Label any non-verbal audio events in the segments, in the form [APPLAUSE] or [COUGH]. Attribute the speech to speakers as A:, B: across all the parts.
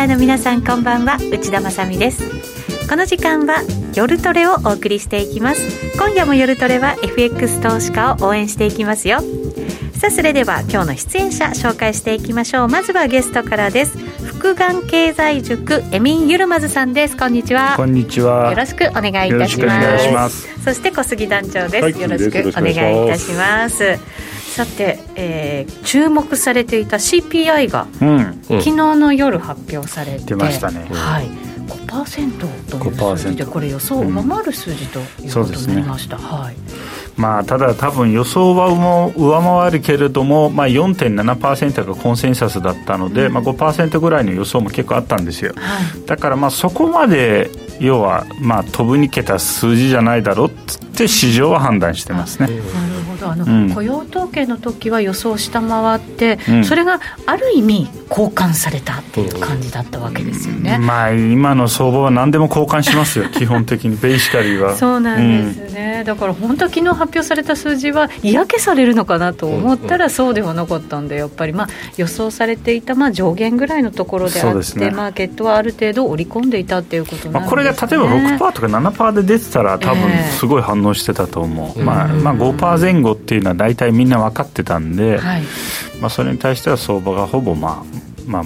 A: ナーの皆さんこんばんは。内田まさです。この時間は夜トレをお送りしていきます。今夜も夜トレは FX 投資家を応援していきますよ。さあそれでは今日の出演者紹介していきましょう。まずはゲストからです。福眼経済塾エミンユルマズさんです。こんにちは。
B: こんにちは。
A: よろしくお願いいたします。そして小杉団長です、はい、よろしくお願いいたしますさて、えー、注目されていた CPI が、うん、昨日の夜発表されて、
B: 出ましたね、
A: はい、5%という数字でこれ予想を上回る数字ということになりました、うんね、はい。
B: まあ、ただ、多分予想は上回るけれども、まあ、4.7%がコンセンサスだったので、うん。まあ、5%ぐらいの予想も結構あったんですよ、はい、だからまあそこまで要はまあ飛ぶにけた数字じゃないだろうって市場は判断してますね。なる
A: ほど。あの、うん、雇用統計の時は予想下回って、うん、それがある意味交換されたっていう感じだったわけですよね、
B: まあ今の相場は何でも交換しますよ。[LAUGHS] 基本的にベーシカリーは。
A: そうなんですね、だから本当昨日発表された数字は嫌気されるのかなと思ったらそうではなかったんでやっぱりまあ予想されていたまあ上限ぐらいのところであって、ね、マーケットはある程度織り込んでいたっていうことなんですね、まあ、
B: これが例えば6%とか7%で出てたら多分すごい反応してたと思う、えー、まあ、まあ5%前後っていうのは大体みんな分かってたんで、はい、まあ、それに対しては相場がほぼまあまあ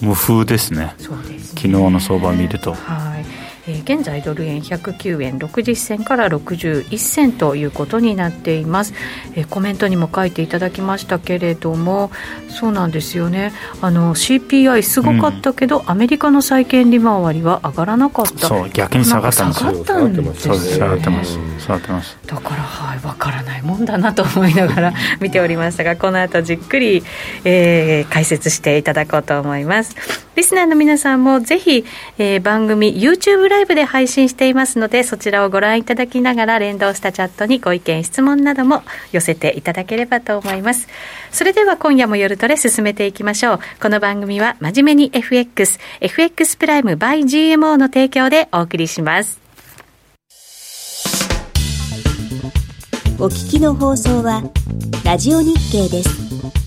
B: 無風ですね。ね。昨日の相場を見ると。
A: はいえー、現在ドル円109円60銭から61銭ということになっています、えー、コメントにも書いていただきましたけれどもそうなんですよね。あの CPI すごかったけど、うん、アメリカの債券利回りは上がらなかった。
B: そう逆に下がったんですよ。
A: 下がったんですよ、ね、
B: 下がってます。下がってます。
A: だからはい分からないもんだなと思いながら [LAUGHS] 見ておりましたがこの後じっくり、えー、解説していただこうと思います。リスナーの皆さんもぜひ、えー、番組 YouTube ラライブで配信していますのでそちらをご覧いただきながら連動したチャットにご意見質問なども寄せていただければと思います。それでは今夜も夜トレ進めていきましょう。この番組は真面目に FX FX プライム by GMO の提供でお送りします。
C: お聞きの放送はラジオ日経です。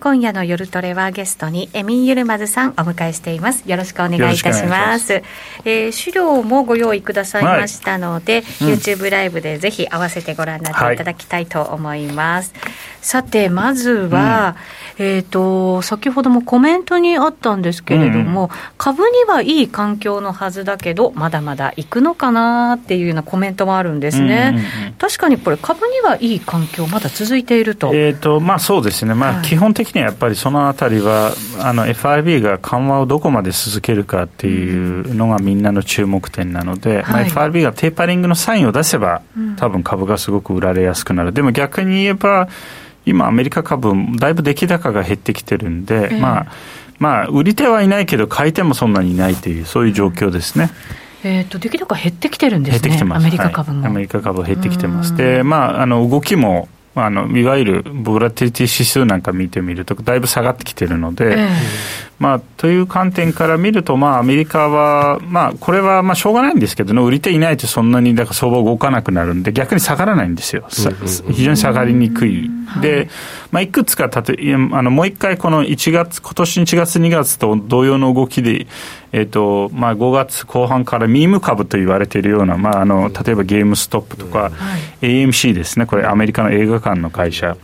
A: 今夜の夜トレはゲストにエミン・ユルマズさんお迎えしています。よろしくお願いいたします。しえー、資料もご用意くださいましたので、はい、YouTube ライブでぜひ合わせてご覧になっていただきたいと思います、はい、さてまずは、うん、えっ、ー、と先ほどもコメントにあったんですけれども、うん、株にはいい環境のはずだけどまだまだ行くのかなっていうようなコメントもあるんですね、うんうんうん、確かにこれ株にはいい環境まだ続いていると。
B: えっ、ー、とまあそうですね。まあ、基本的にはやっぱりそのあたりは、あの FRB が緩和をどこまで続けるかっていうのがみんなの注目点なので、はい、まあ、FRB がテーパリングのサインを出せば、多分株がすごく売られやすくなる。でも逆に言えば、今、アメリカ株、だいぶ出来高が減ってきてるんで、えー、まあ、まあ、売り手はいないけど、買い手もそんなにいないという、そういう状況ですね。
A: えーと、出来高減ってきてるんですね、減ってきてます。アメリカ株も、
B: はい、アメリカ株減ってきてます、でまあ、あの動きもあのいわゆるボラティリティ指数なんか見てみると、だいぶ下がってきてるので、えー、まあ、という観点から見ると、まあ、アメリカは、まあ、これはまあしょうがないんですけど、売り手いないとそんなにだから相場動かなくなるんで、逆に下がらないんですよ、非常に下がりにくい。で、まあ、いくつかたとあのもう一回、この1月、今年1月、2月と同様の動きで、えーとまあ、5月後半からミーム株と言われているような、まあ、あの例えばゲームストップとか、はい、AMC ですね、これ、アメリカの映画館の会社、はい、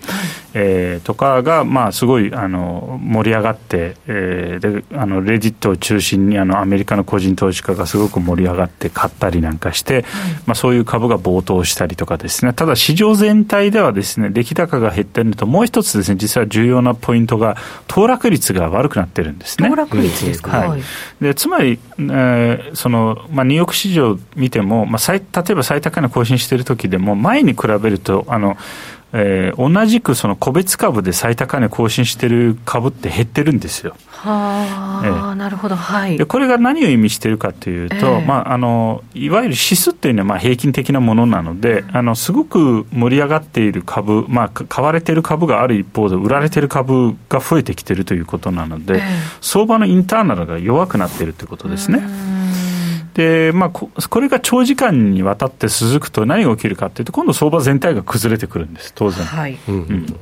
B: えー、とかが、まあ、すごいあの盛り上がって、えー、であのレジットを中心にあのアメリカの個人投資家がすごく盛り上がって買ったりなんかして、まあ、そういう株が暴騰したりとかですね。ただ市場全体ではですね出来高が減ってるのともう一つですね実は重要なポイントが騰落率が悪くなってるんですね。
A: 騰落率ですか、
B: はい、でつまり、えーそのまあ、ニューヨーク市場見ても、まあ、最例えば最高値更新している時でも前に比べるとあのえー、同じくその個別株で最高値更新している株って減ってるんですよ。
A: はあ、えー、なるほど、はい、
B: でこれが何を意味しているかというと、えー、まあ、あのいわゆる指数っていうのはまあ平均的なものなので、あのすごく盛り上がっている株、まあ、買われている株がある一方で、売られている株が増えてきているということなので、えー、相場のインターナルが弱くなっているということですね。で、まあこ、これが長時間にわたって続くと何が起きるかというと、今度相場全体が崩れてくるんです、当然。はい。うん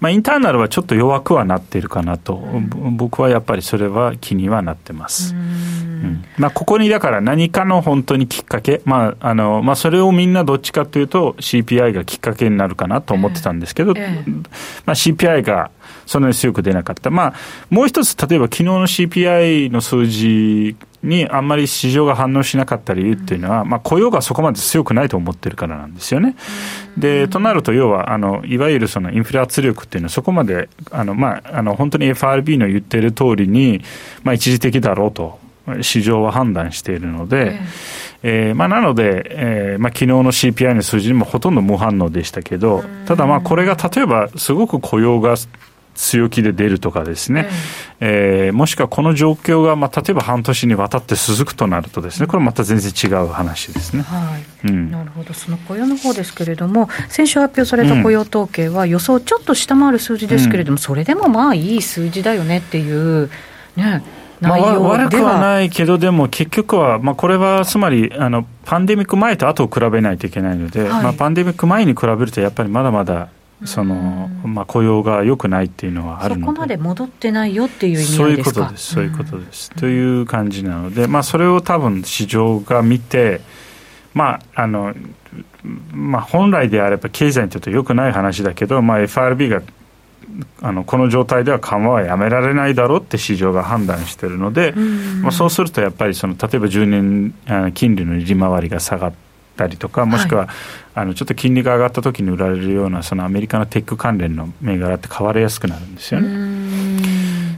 B: まあ、インターナルはちょっと弱くはなっているかなと、うん、僕はやっぱりそれは気にはなってます。うんまあ、ここにだから何かの本当にきっかけ、まああのまあ、それをみんなどっちかというと CPI がきっかけになるかなと思ってたんですけど、えー、まあ、CPI がそんなに強く出なかった。まあ、もう一つ、例えば昨日の CPI の数字にあんまり市場が反応しなかった理由っていうのは、まあ、雇用がそこまで強くないと思ってるからなんですよね。で、となると、要は、あの、いわゆるそのインフレ圧力っていうのはそこまで、あの、まあ、あの、本当に FRB の言ってる通りに、まあ、一時的だろうと。市場は判断しているので、ええー、まあ、なので、えーまあ昨日の CPI の数字にもほとんど無反応でしたけど、ただ、まあこれが例えばすごく雇用が強気で出るとかですね、ええー、もしくはこの状況が、まあ、例えば半年にわたって続くとなるとですね、これまた全然違う話ですね。
A: はい、うん、なるほど、その雇用の方ですけれども、先週発表された雇用統計は、予想ちょっと下回る数字ですけれども、うん、それでもまあいい数字だよねっていう、ね、
B: まあ、悪くはないけど、でも結局は、まあ、これはつまりあの、パンデミック前と後を比べないといけないので、はい、まあ、パンデミック前に比べると、やっぱりまだまだその、まあ、雇用が良くないっていうのはあるので。
A: そこまで戻ってないよっていう意味
B: そういうことです、そういうことです。という感じなので、まあ、それを多分市場が見て、まああのまあ、本来であれば経済にとって良くない話だけど、まあ、FRB があのこの状態では緩和はやめられないだろうって市場が判断しているので、まあ、そうするとやっぱりその例えば10年金利の利回りが下がったりとかもしくは、あのちょっと金利が上がった時に売られるようなそのアメリカのテック関連の銘柄って買われやすくなるんですよね。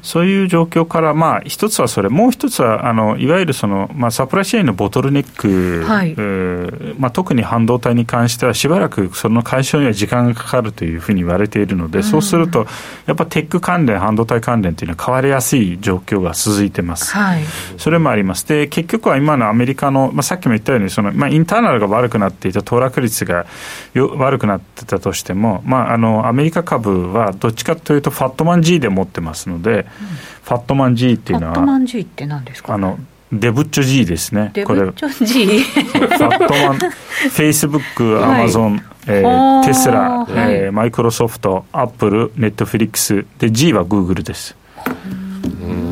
B: そういう状況から、まあ、一つはそれ、もう一つは、あのいわゆるその、まあ、サプライチェーンのボトルネック、はい、まあ、特に半導体に関しては、しばらくその解消には時間がかかるというふうに言われているので、うん、そうすると、やっぱテック関連、半導体関連というのは変わりやすい状況が続いてます。はい、それもあります。で、結局は今のアメリカの、まあ、さっきも言ったように、そのまあ、 internal が悪くなっていた、騰落率がよ悪くなってたとしても、まあ、あのアメリカ株はどっちかというと、ファットマン G で持ってますので、うんファットマン G っていうのは、ファットマン G って何ですか？あのデブッチョ G ですね。
A: デブッチョ G?
B: ファットマン、フェイスブック、アマゾン、えー、テスラ、えー、マイクロソフト、アップル、ネットフリックス、で、G はグーグルです。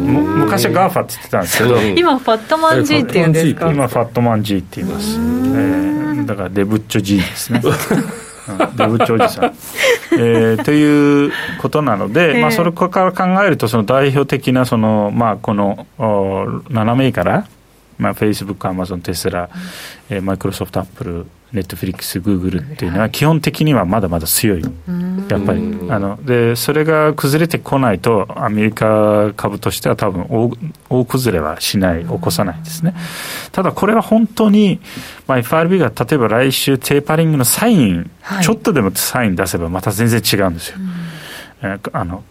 B: 昔は GAFA って言ってたんですけど。
A: 今 FATMAN G って言うんですか？
B: 今 FATMAN G って言います、えー、だからデブッチョ G ですね [LAUGHS] デブッチョ G さん、[LAUGHS] えー。ということなので、まあ、それから考えると、その代表的なその、まあ、この7銘柄、まあ、フェイスブック、アマゾン、テスラ、えマイクロソフト、アップル、ネットフリックス、グーグルっていうのは、基本的にはまだまだ強い、やっぱり。あのでそれが崩れてこないと、アメリカ株としては多分大大崩れはしない、起こさないですね。ただ、これは本当に、まあ、FRB が例えば来週、テーパリングのサイン、はい、ちょっとでもサイン出せば、また全然違うんですよ。あの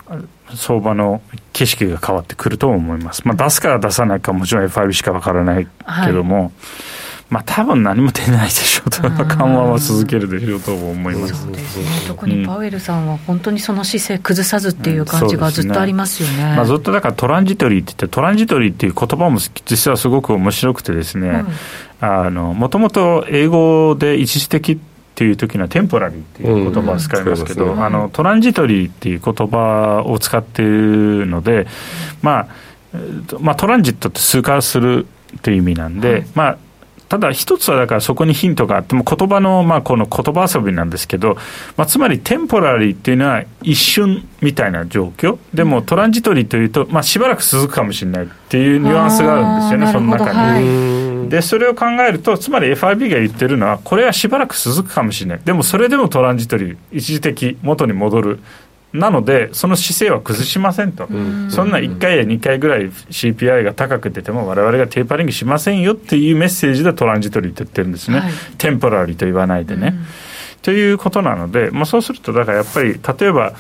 B: 相場の景色が変わってくると思います、まあ、出すか出さないかもちろん FRB しか分からないけども、はい、まあ多分何も出ないでしょうと、緩和は続けるでしょうと思います。
A: ね、特にパウエルさんは本当にその姿勢崩さずっていう感じがずっとありますよね。うんね、
B: まあ、ずっとだからトランジトリーって言ってトランジトリーっていう言葉も実はすごく面白くてですね、もともと英語で一時的っていう時にはテンポラリーっていう言葉を使いますけど、うん、あのトランジトリーっていう言葉を使っているので、まあ、まあトランジットって通過するという意味なんで、はい、まあただ一つはだからそこにヒントがあっても言葉のまあこの言葉遊びなんですけど、まあ、つまりテンポラリーっていうのは一瞬みたいな状況。でもトランジトリーというと、まあ、しばらく続くかもしれないっていうニュアンスがあるんですよねその中に。はい。でそれを考えるとつまり FRB が言ってるのはこれはしばらく続くかもしれない。でもそれでもトランジトリー一時的元に戻るなので、その姿勢は崩しませんと、んそんな1回や2回ぐらい CPI が高く出ても、われわれがテーパリングしませんよっていうメッセージでトランジトリーって言ってるんですね、はい、テンポラリーと言わないでね。ということなので、まあ、そうすると、だからやっぱり、例えば、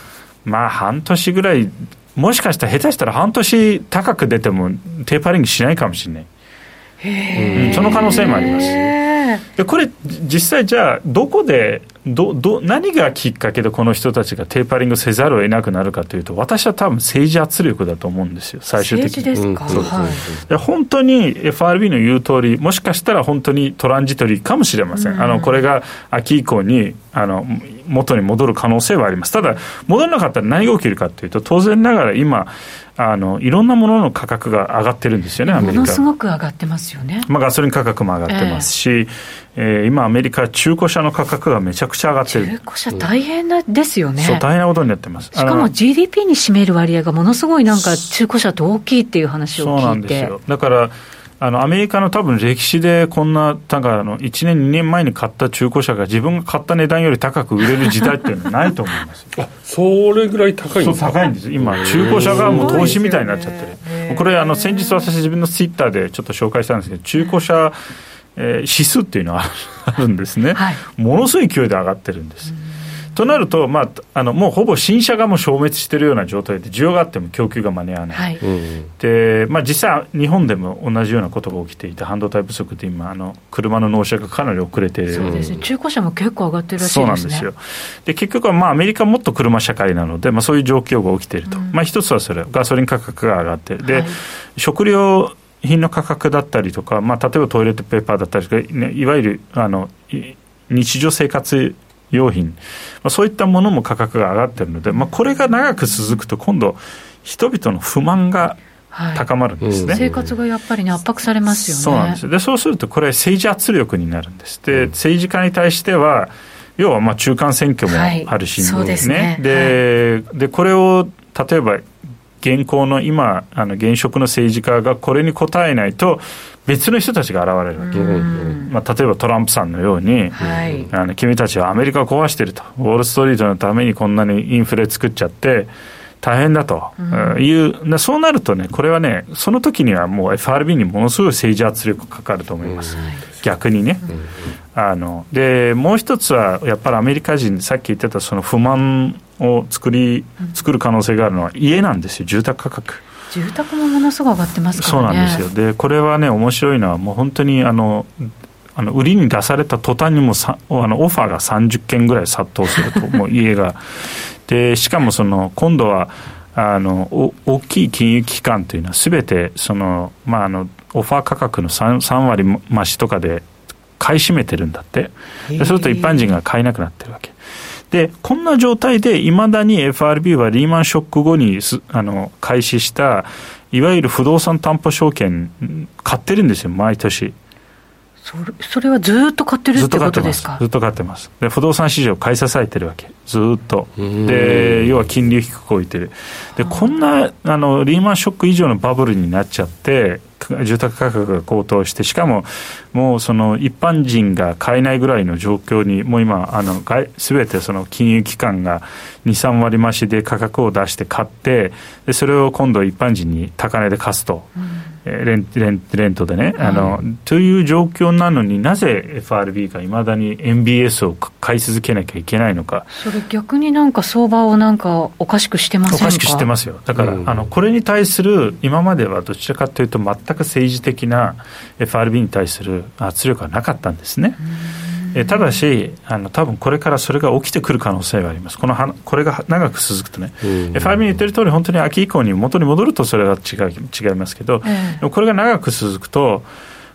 B: まあ、半年ぐらい、もしかしたら下手したら半年高く出てもテーパリングしないかもしれない。うん、その可能性もあります。でこれ実際じゃあどこでどど何がきっかけでこの人たちがテーパリングせざるを得なくなるかというと私は多分政治圧力だと思うんですよ最終的に。
A: ですか、うんはい、
B: 本当に FRB の言う通りもしかしたら本当にトランジトリーかもしれません、うん、あのこれが秋以降にあの元に戻る可能性はありますただ戻らなかったら何が起きるかというと当然ながら今あのいろんなものの価格が上がってるんですよね、アメリカ。
A: ものすごく上がってますよね。
B: まあ、ガソリン価格も上がってますし、えー、えー、今、アメリカ、中古車の価格がめちゃくちゃ上がってる。
A: 中古車、大変なですよね。
B: そう、大変なことになってます。
A: しかも GDP に占める割合がものすごいなんか、中古車って大きいっていう話を聞いて。そうなんですよ
B: だからあのアメリカの多分歴史でこんな、なんかあの1年、2年前に買った中古車が自分が買った値段より高く売れる時代っていうのはないと思います
D: あそれぐらい高いんです
B: か高いんです、今、中古車がもう投資みたいになっちゃってる、これあの、先日、私、自分のツイッターでちょっと紹介したんですけど、中古車、えー、指数っていうのはあるんですね、はい、ものすごい勢いで上がってるんです。となると、まあ、あのもうほぼ新車がもう消滅しているような状態で、需要があっても供給が間に合わない、はい、でまあ、実際、日本でも同じようなことが起きていて、半導体不足って今、あの車の納車がかなり遅れている。
A: そうですね、中古車も結構上がってるらしいですね。そうなんですよ。
B: で結局は、まあ、アメリカもっと車社会なので、まあ、そういう状況が起きていると、うん、まあ、一つはそれ、ガソリン価格が上がって。で、はい、食料品の価格だったりとか、まあ、例えばトイレットペーパーだったりとか、ね、いわゆるあの日常生活用品、まあ、そういったものも価格が上がってるので、まあ、これが長く続くと、今度、人々の不満が高まるんですね、はい、
A: 生活がやっぱりね、圧迫されますよね。
B: そうなんです。でそうすると、これ、政治圧力になるんです。で、政治家に対しては、要はまあ中間選挙もあるし、
A: はい、で
B: ね。で、はい、でこれを例えば現行の今、あの現職の政治家がこれに応えないと、別の人たちが現れるわけ、まあ、例えばトランプさんのように、はい、あの君たちはアメリカを壊してると、ウォール・ストリートのためにこんなにインフレ作っちゃって、大変だと。いう、うん、そうなるとね、これはね、その時にはもう FRB にものすごい政治圧力かかると思います、うん、逆にね。うん、あのでもう一つは、やっぱりアメリカ人、さっき言ってたその不満を作り作る可能性があるのは家なんですよ、住宅価格。
A: 住宅もものすごく上がってますか
B: らね。そうなんですよ。で、これはね、面白いのは、もう本当にあの、あの売りに出された途端にもさあのオファーが30件ぐらい殺到すると、[LAUGHS] もう家が。で、しかもその、今度は、あの大きい金融機関というのは、すべてその、まあ、あのオファー価格の 3, 3割増しとかで買い占めてるんだって、そうすると一般人が買えなくなってるわけ。で、こんな状態で、いまだに FRB はリーマンショック後にあの開始した、いわゆる不動産担保証券、買ってるんですよ、毎年。
A: それそれはずっと買ってるってことですか？
B: ずっと買ってます。で不動産市場買い支えてるわけ。ずっと。で要は金利を低く置いてる。でこんなあのリーマンショック以上のバブルになっちゃって住宅価格が高騰して、しかももうその一般人が買えないぐらいの状況に、もう今、すべてその金融機関が2、3割増しで価格を出して買って、でそれを今度一般人に高値で貸すと。うんレンレンレントでね、あの、という状況なのになぜ FRB がいまだに MBS を買い続けなきゃいけないのか。
A: それ逆になんか相場をなんかおかしくしてませんか？
B: おかしくしてますよ。だから、うん、あのこれに対する今まではどちらかというと全く政治的な FRB に対する圧力はなかったんですね。えただし、あの多分これからそれが起きてくる可能性があります、このはこれが長く続くとね、FRB に言ってる通り、本当に秋以降に元に戻るとそれは違う違いますけど、これが長く続くと、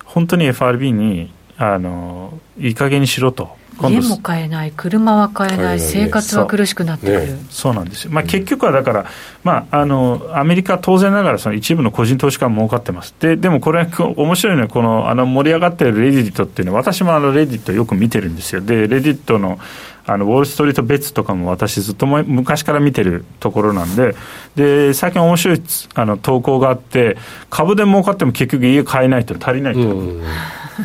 B: 本当に FRB にあのいい加減にしろと
A: 家も買えない、車は買えない、生活は苦しくなってくる。
B: そう。なんですよ、まあ、結局はだから、まあ、あのアメリカは当然ながらその一部の個人投資家も儲かってます、ででもこれ、面白いのは、このあの盛り上がっているレディットっていうのは、私もあのレディットよく見てるんですよ、でレディットのあのウォール・ストリート・ベッツとかも私、ずっと昔から見てるところなんで、で最近、面白いあの投稿があって、株で儲かっても結局、家買えないと足りないと、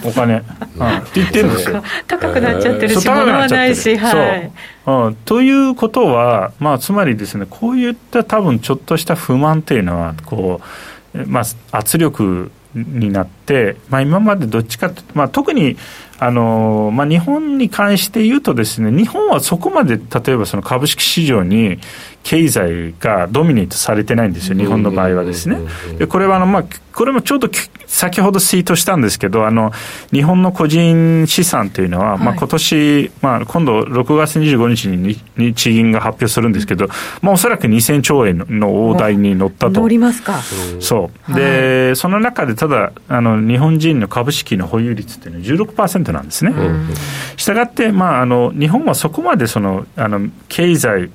B: お金、[LAUGHS] うん、って言ってるんですよ。
A: 高くなっちゃってるし、物はないし、
B: はい、う。ん、ということは、まあ、つまりですね、こういった多分ちょっとした不満っていうのは、こう、まあ、圧力になって、まあ、今までどっちかと、まあ、特にあのまあ、日本に関して言うとですね、日本はそこまで例えばその株式市場に経済がドミネートされてないんですよ、日本の場合はですね。でこれはあの、まあ、これもちょうど先ほどツイートしたんですけど、あの日本の個人資産というのは、はい、まあ今年、まあ、今度6月25日に日銀が発表するんですけど、まあ、おそらく2000兆円の大台に乗ったと。
A: 乗りますか。
B: そう。で、はい、その中でただあの、日本人の株式の保有率っていうのは16%なんですね。したがって、まあ、あの日本はそこまでそのあの経済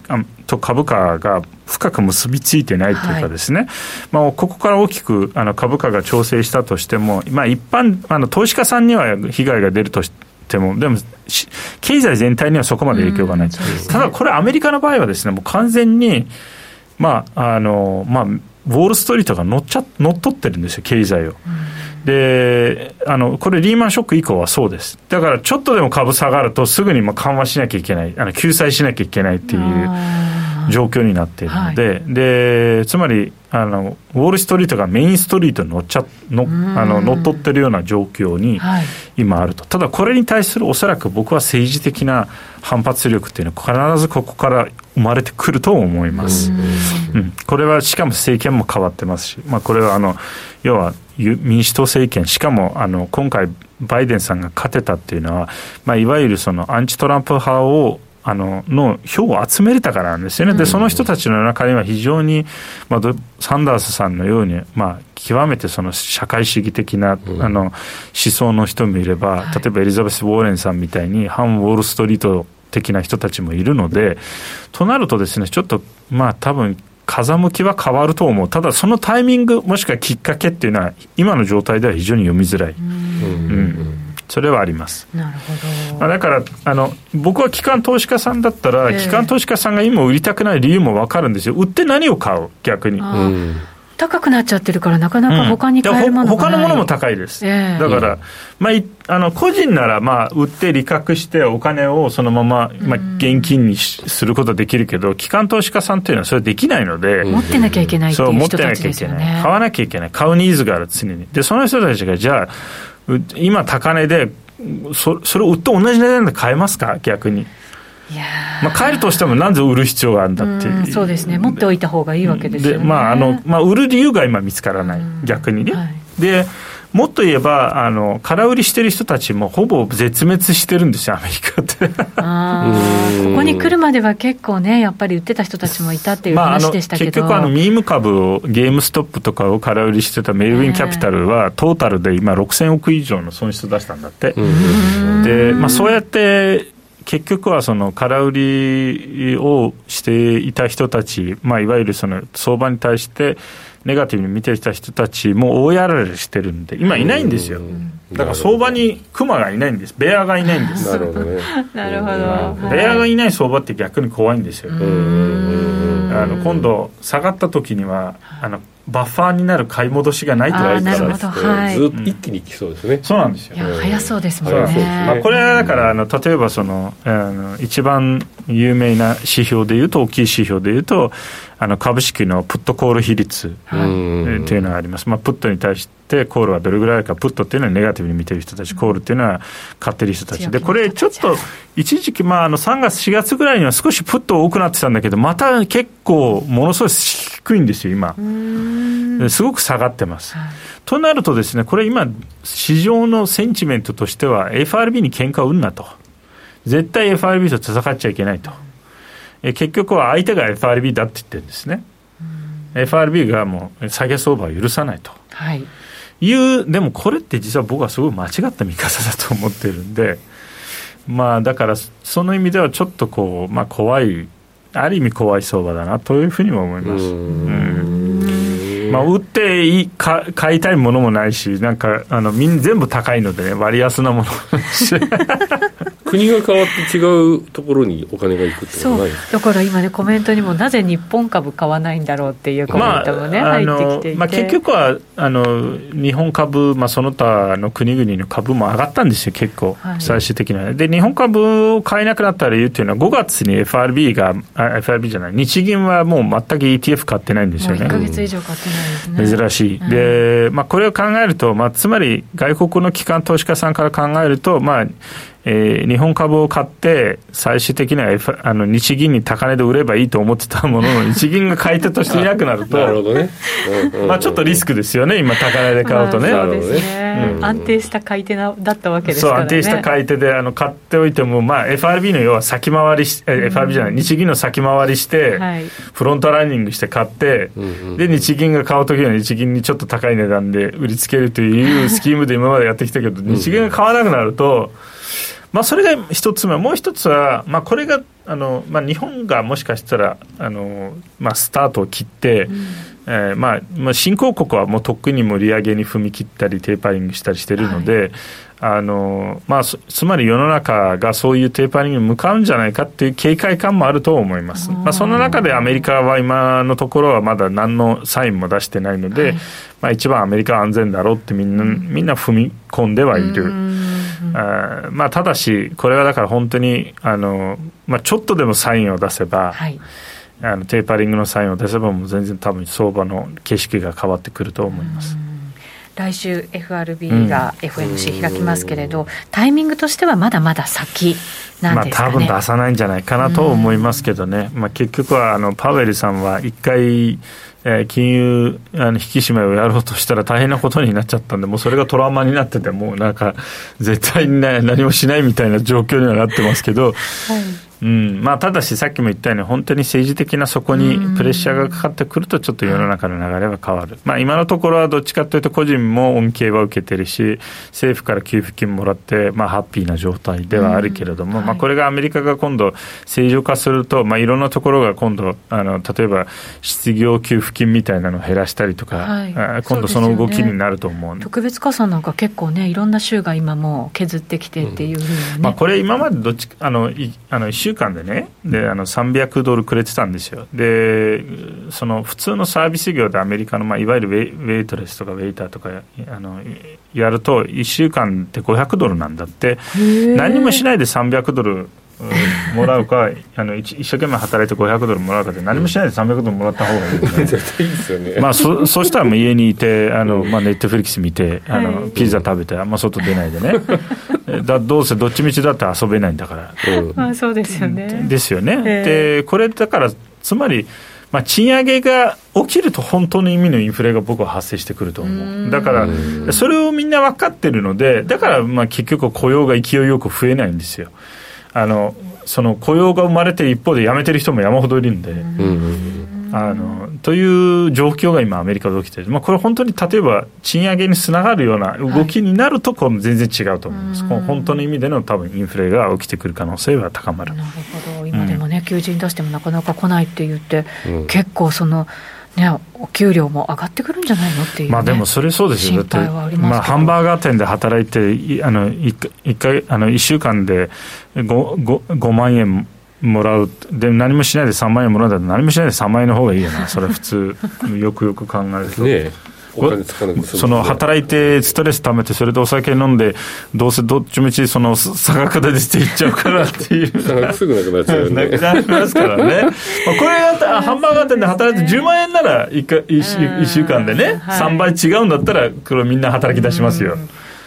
B: と株価が深く結びついてないというかですね、はい、まあ、ここから大きくあの株価が調整したとしても、まあ、一般あの投資家さんには被害が出るとしても、でも、経済全体にはそこまで影響がない、ね、ただこれ、アメリカの場合はですね、もう完全に、まああのまあ、ウォール・ストリートが乗っちゃ乗っ取ってるんですよ、経済を。うん。であのこれ、リーマンショック以降はそうです、だからちょっとでも株下がると、すぐにまあ緩和しなきゃいけない、あの救済しなきゃいけないっていう状況になっているので、はい、でつまりあの、ウォール・ストリートがメインストリートに乗っちゃのあの乗っ取ってるような状況に今あると、ただこれに対するおそらく僕は政治的な反発力っていうのは、必ずここから生まれてくると思います。うん、これはしかも政権も変わってますし、まあ、これはあの要は民主党政権、しかもあの今回、バイデンさんが勝てたっていうのは、まあ、いわゆるそのアンチトランプ派をあのの票を集めれたからなんですよね、でその人たちの中には非常に、まあ、サンダースさんのように、まあ、極めてその社会主義的な、あの思想の人もいれば、例えばエリザベス・ウォーレンさんみたいに、反ウォール・ストリート的な人たちもいるので、となるとですね、ちょっと、まあ、多分風向きは変わると思う、ただそのタイミング、もしくはきっかけっていうのは、今の状態では非常に読みづらい。うんそれはあります。
A: なるほど。
B: だからあの僕は機関投資家さんだったら、えー、機関投資家さんが今売りたくない理由も分かるんですよ。売って何を買う？逆に。
A: 高くなっちゃってるから、なかなか他に買えるものが
B: 他のものも高いです、えー、だから、まあ、あの個人なら、まあ、売って利確して、お金をそのまま、まあ、現金にすることはできるけど、機関投資家さんっていうのはそれできないので、
A: 持ってなきゃいけないっていう人たちですよね。
B: 買わなきゃいけない、買うニーズがある、常に。で、その人たちが、じゃあ、今、高値でそ、それを売って同じ値段で買えますか、逆に。いやまあ、買えるとしても、なんで売る必要があるんだっていう、
A: そうですね、持っておいた方がいいわけですよね。まああの
B: まあ、売る理由が今見つからない、逆にね。はい、でもっと言えば、あの空売りしてる人たちもほぼ絶滅してるんですよ、アメリカって。あ
A: ここに来るまでは結構ね、やっぱり売ってた人たちもいたっていう話でしたけど、
B: まあ、結局あの、ミーム株を、ゲームストップとかを空売りしてたメルウィンキャピタルは、トータルで今、6000億以上の損失を出したんだって。で、まあ、そうやって結局はその空売りをしていた人たち、まあ、いわゆるその相場に対して、ネガティブに見てた人たちも大やられしてるんで、今いないんですよ。だから相場にクマがいないんです。ベアがいないんです。
A: なるほどね。なるほ
B: ど。ベアがいない相場って逆に怖いんですよ。あの今度下がった時にはあのバッファーになる買い戻しがないと
A: 言われ
B: た
A: ら、はい、
D: ずっと一気にいきそうですね、
B: そうなんですよ
A: 早そうですもんね、
B: まあ、これはだからあの例えばそのあの一番有名な指標でいうと大きい指標でいうとあの株式のプットコール比率というのがあります、まあ、プットに対してコールはどれぐらいかプットっていうのはネガティブに見てる人たちコールっていうのは買ってる人たち。でこれちょっと一時期まああの3月4月ぐらいには少しプット多くなってたんだけどまた結構ものすごい低いんですよ今。すごく下がってます、はい、となるとですねこれ今市場のセンチメントとしては FRB に喧嘩を売るなと。絶対 FRB と戦っちゃいけないとえ結局は相手が FRB だって言ってるんですね。FRB がもう下げ相場を許さないと、はい、いうでもこれって実は僕はすごい間違った見方だと思ってるんでまあ、だからその意味ではちょっとこう、まあ、怖いある意味怖い相場だなというふうにも思います。うん。まあ、売っていいか買いたいものもないし、なんかあのみん全部高いのでね、割安なもの [LAUGHS]
D: 国が変わって違うところにお金がいくってことない
A: だから今ね、コメントにもなぜ日本株買わないんだろうっていうコメントもね、まあ、入ってきて
B: まあ、結局はあの日本株、まあ、その他の国々の株も上がったんですよ、結構、はい、最終的には。で、日本株を買えなくなった理由っていうのは、5月に FRB が、FRB じゃない、日銀はもう全く ETF 買ってないんですよね。1
A: か月以上買ってないです
B: ね。珍しい。うん、で、まあ、これを考えると、まあ、つまり外国の機関投資家さんから考えると、まあ、えー、日本株を買って、最終的には、F、あの日銀に高値で売ればいいと思ってたものの、[LAUGHS] 日銀が買い手としていなくなると、
D: なるほどね、
B: まあちょっとリスクですよね、今、高値で買うとね。
A: そうですね、うん、安定した買い手なだったわけですからね。
B: そう、安定した買い手であの買っておいても、まあ、FRB の要は先回りし、うん、FRB じゃない、日銀の先回りして、はい、フロントランニングして買って、うんうん、で、日銀が買うときは日銀にちょっと高い値段で売りつけるというスキームで今までやってきたけど、日銀が買わなくなると、まあ、それが一つ目、もう一つは、まあ、これがあの、まあ、日本がもしかしたらあの、まあ、スタートを切って、うん、えー、まあまあ、新興国はもうとっくに盛り上げに踏み切ったり、テーパリングしたりしてるので、はい、あのまあ、つまり世の中がそういうテーパリングに向かうんじゃないかっていう警戒感もあると思います。まあ、その中でアメリカは今のところはまだ何のサインも出してないので、はい、まあ、一番アメリカは安全だろうってみんなみんな踏み込んではいる。あまあ、ただし、これはだから本当にあの、まあ、ちょっとでもサインを出せば、はい、あのテーパリングのサインを出せば、もう全然多分相場の景色が変わってくると思います。
A: 来週 FRB が FMC 開きますけれど、うん、タイミングとしてはまだまだ先なんですか、ね、
B: まあ多分出さないんじゃないかなと思いますけどね、まあ、結局はあのパウエルさんは一回えー、金融あの引き締めをやろうとしたら大変なことになっちゃったんで、もうそれがトラウマになってて、もうなんか、絶対に、ね、何もしないみたいな状況にはなってますけど、はい。うん。まあ、ただし、さっきも言ったように、本当に政治的なそこにプレッシャーがかかってくると、ちょっと世の中の流れは変わる、まあ、今のところはどっちかというと、個人も恩恵は受けてるし、政府から給付金もらって、まあ、ハッピーな状態ではあるけれども、はい、まあ、これがアメリカが今度、正常化すると、まあ、いろんなところが今度、あの例えば失業給付金みたいなのを減らしたりとか、はい、今度その動きになると思う、
A: ね、特別加算なんか結構ね、いろんな州が今も削ってきてっていうふうに、ね。
B: うん、まあ、これ、今までどっちあのいあの1週間でね、であの300ドルくれてたんですよ。で、その普通のサービス業でアメリカの、まあ、いわゆるウェウェイトレスとかウェイターとかあのやると、1週間で500ドルなんだって、何もしないで300ドルもらうかあの一生懸命働いて500ドルもらうかで何もしないで300ドルもらった方がいいですね [LAUGHS] いいですよね。まあそ [LAUGHS] そしたらもう家にいてあの、まあ、ネットフリックス見てあの、はい、ピザ食べてあんま外出ないでね。[LAUGHS] だどうせどっちみちだって遊べないんだから、
A: まあ、そうですよね。
B: ですよね、でこれだからつまりまあ、賃上げが起きると本当の意味のインフレが僕は発生してくると思う。だから、それをみんな分かってるので、だからまあ結局雇用が勢いよく増えないんですよ。あのその雇用が生まれてる一方で辞めてる人も山ほどいるんで。あのという状況が今、アメリカで起きてる、まあ、これ、本当に例えば賃上げにつながるような動きになると、これ全然違うと思います、はい、本当の意味での多分インフレが起きてくる可能性は高まる。
A: なるほど、今でもね、うん、求人出してもなかなか来ないって言って、うん、結構その、ね、お給料も上がってくるんじゃないのっていう、ね、
B: まあでもそれそうですよ、だって、まあ、ハンバーガー店で働いて、あの 1, 回あの1週間で 5, 5, 5万円もらう、で何もしないで3万円もらうんだったら、何もしないで3万円の方がいいよな、それは普通、[LAUGHS] よくよく考えると。ねその働いてストレスためて、それでお酒飲んで、どうせどっちみちその差額でしていっちゃうからっていう。
D: すぐなくなっちゃう、ね。
B: なくなりますからね。まあこれがハンバーガー店で働いて10万円なら 1, か 1, 1週間でね、3倍違うんだったら、これみんな働き出しますよ。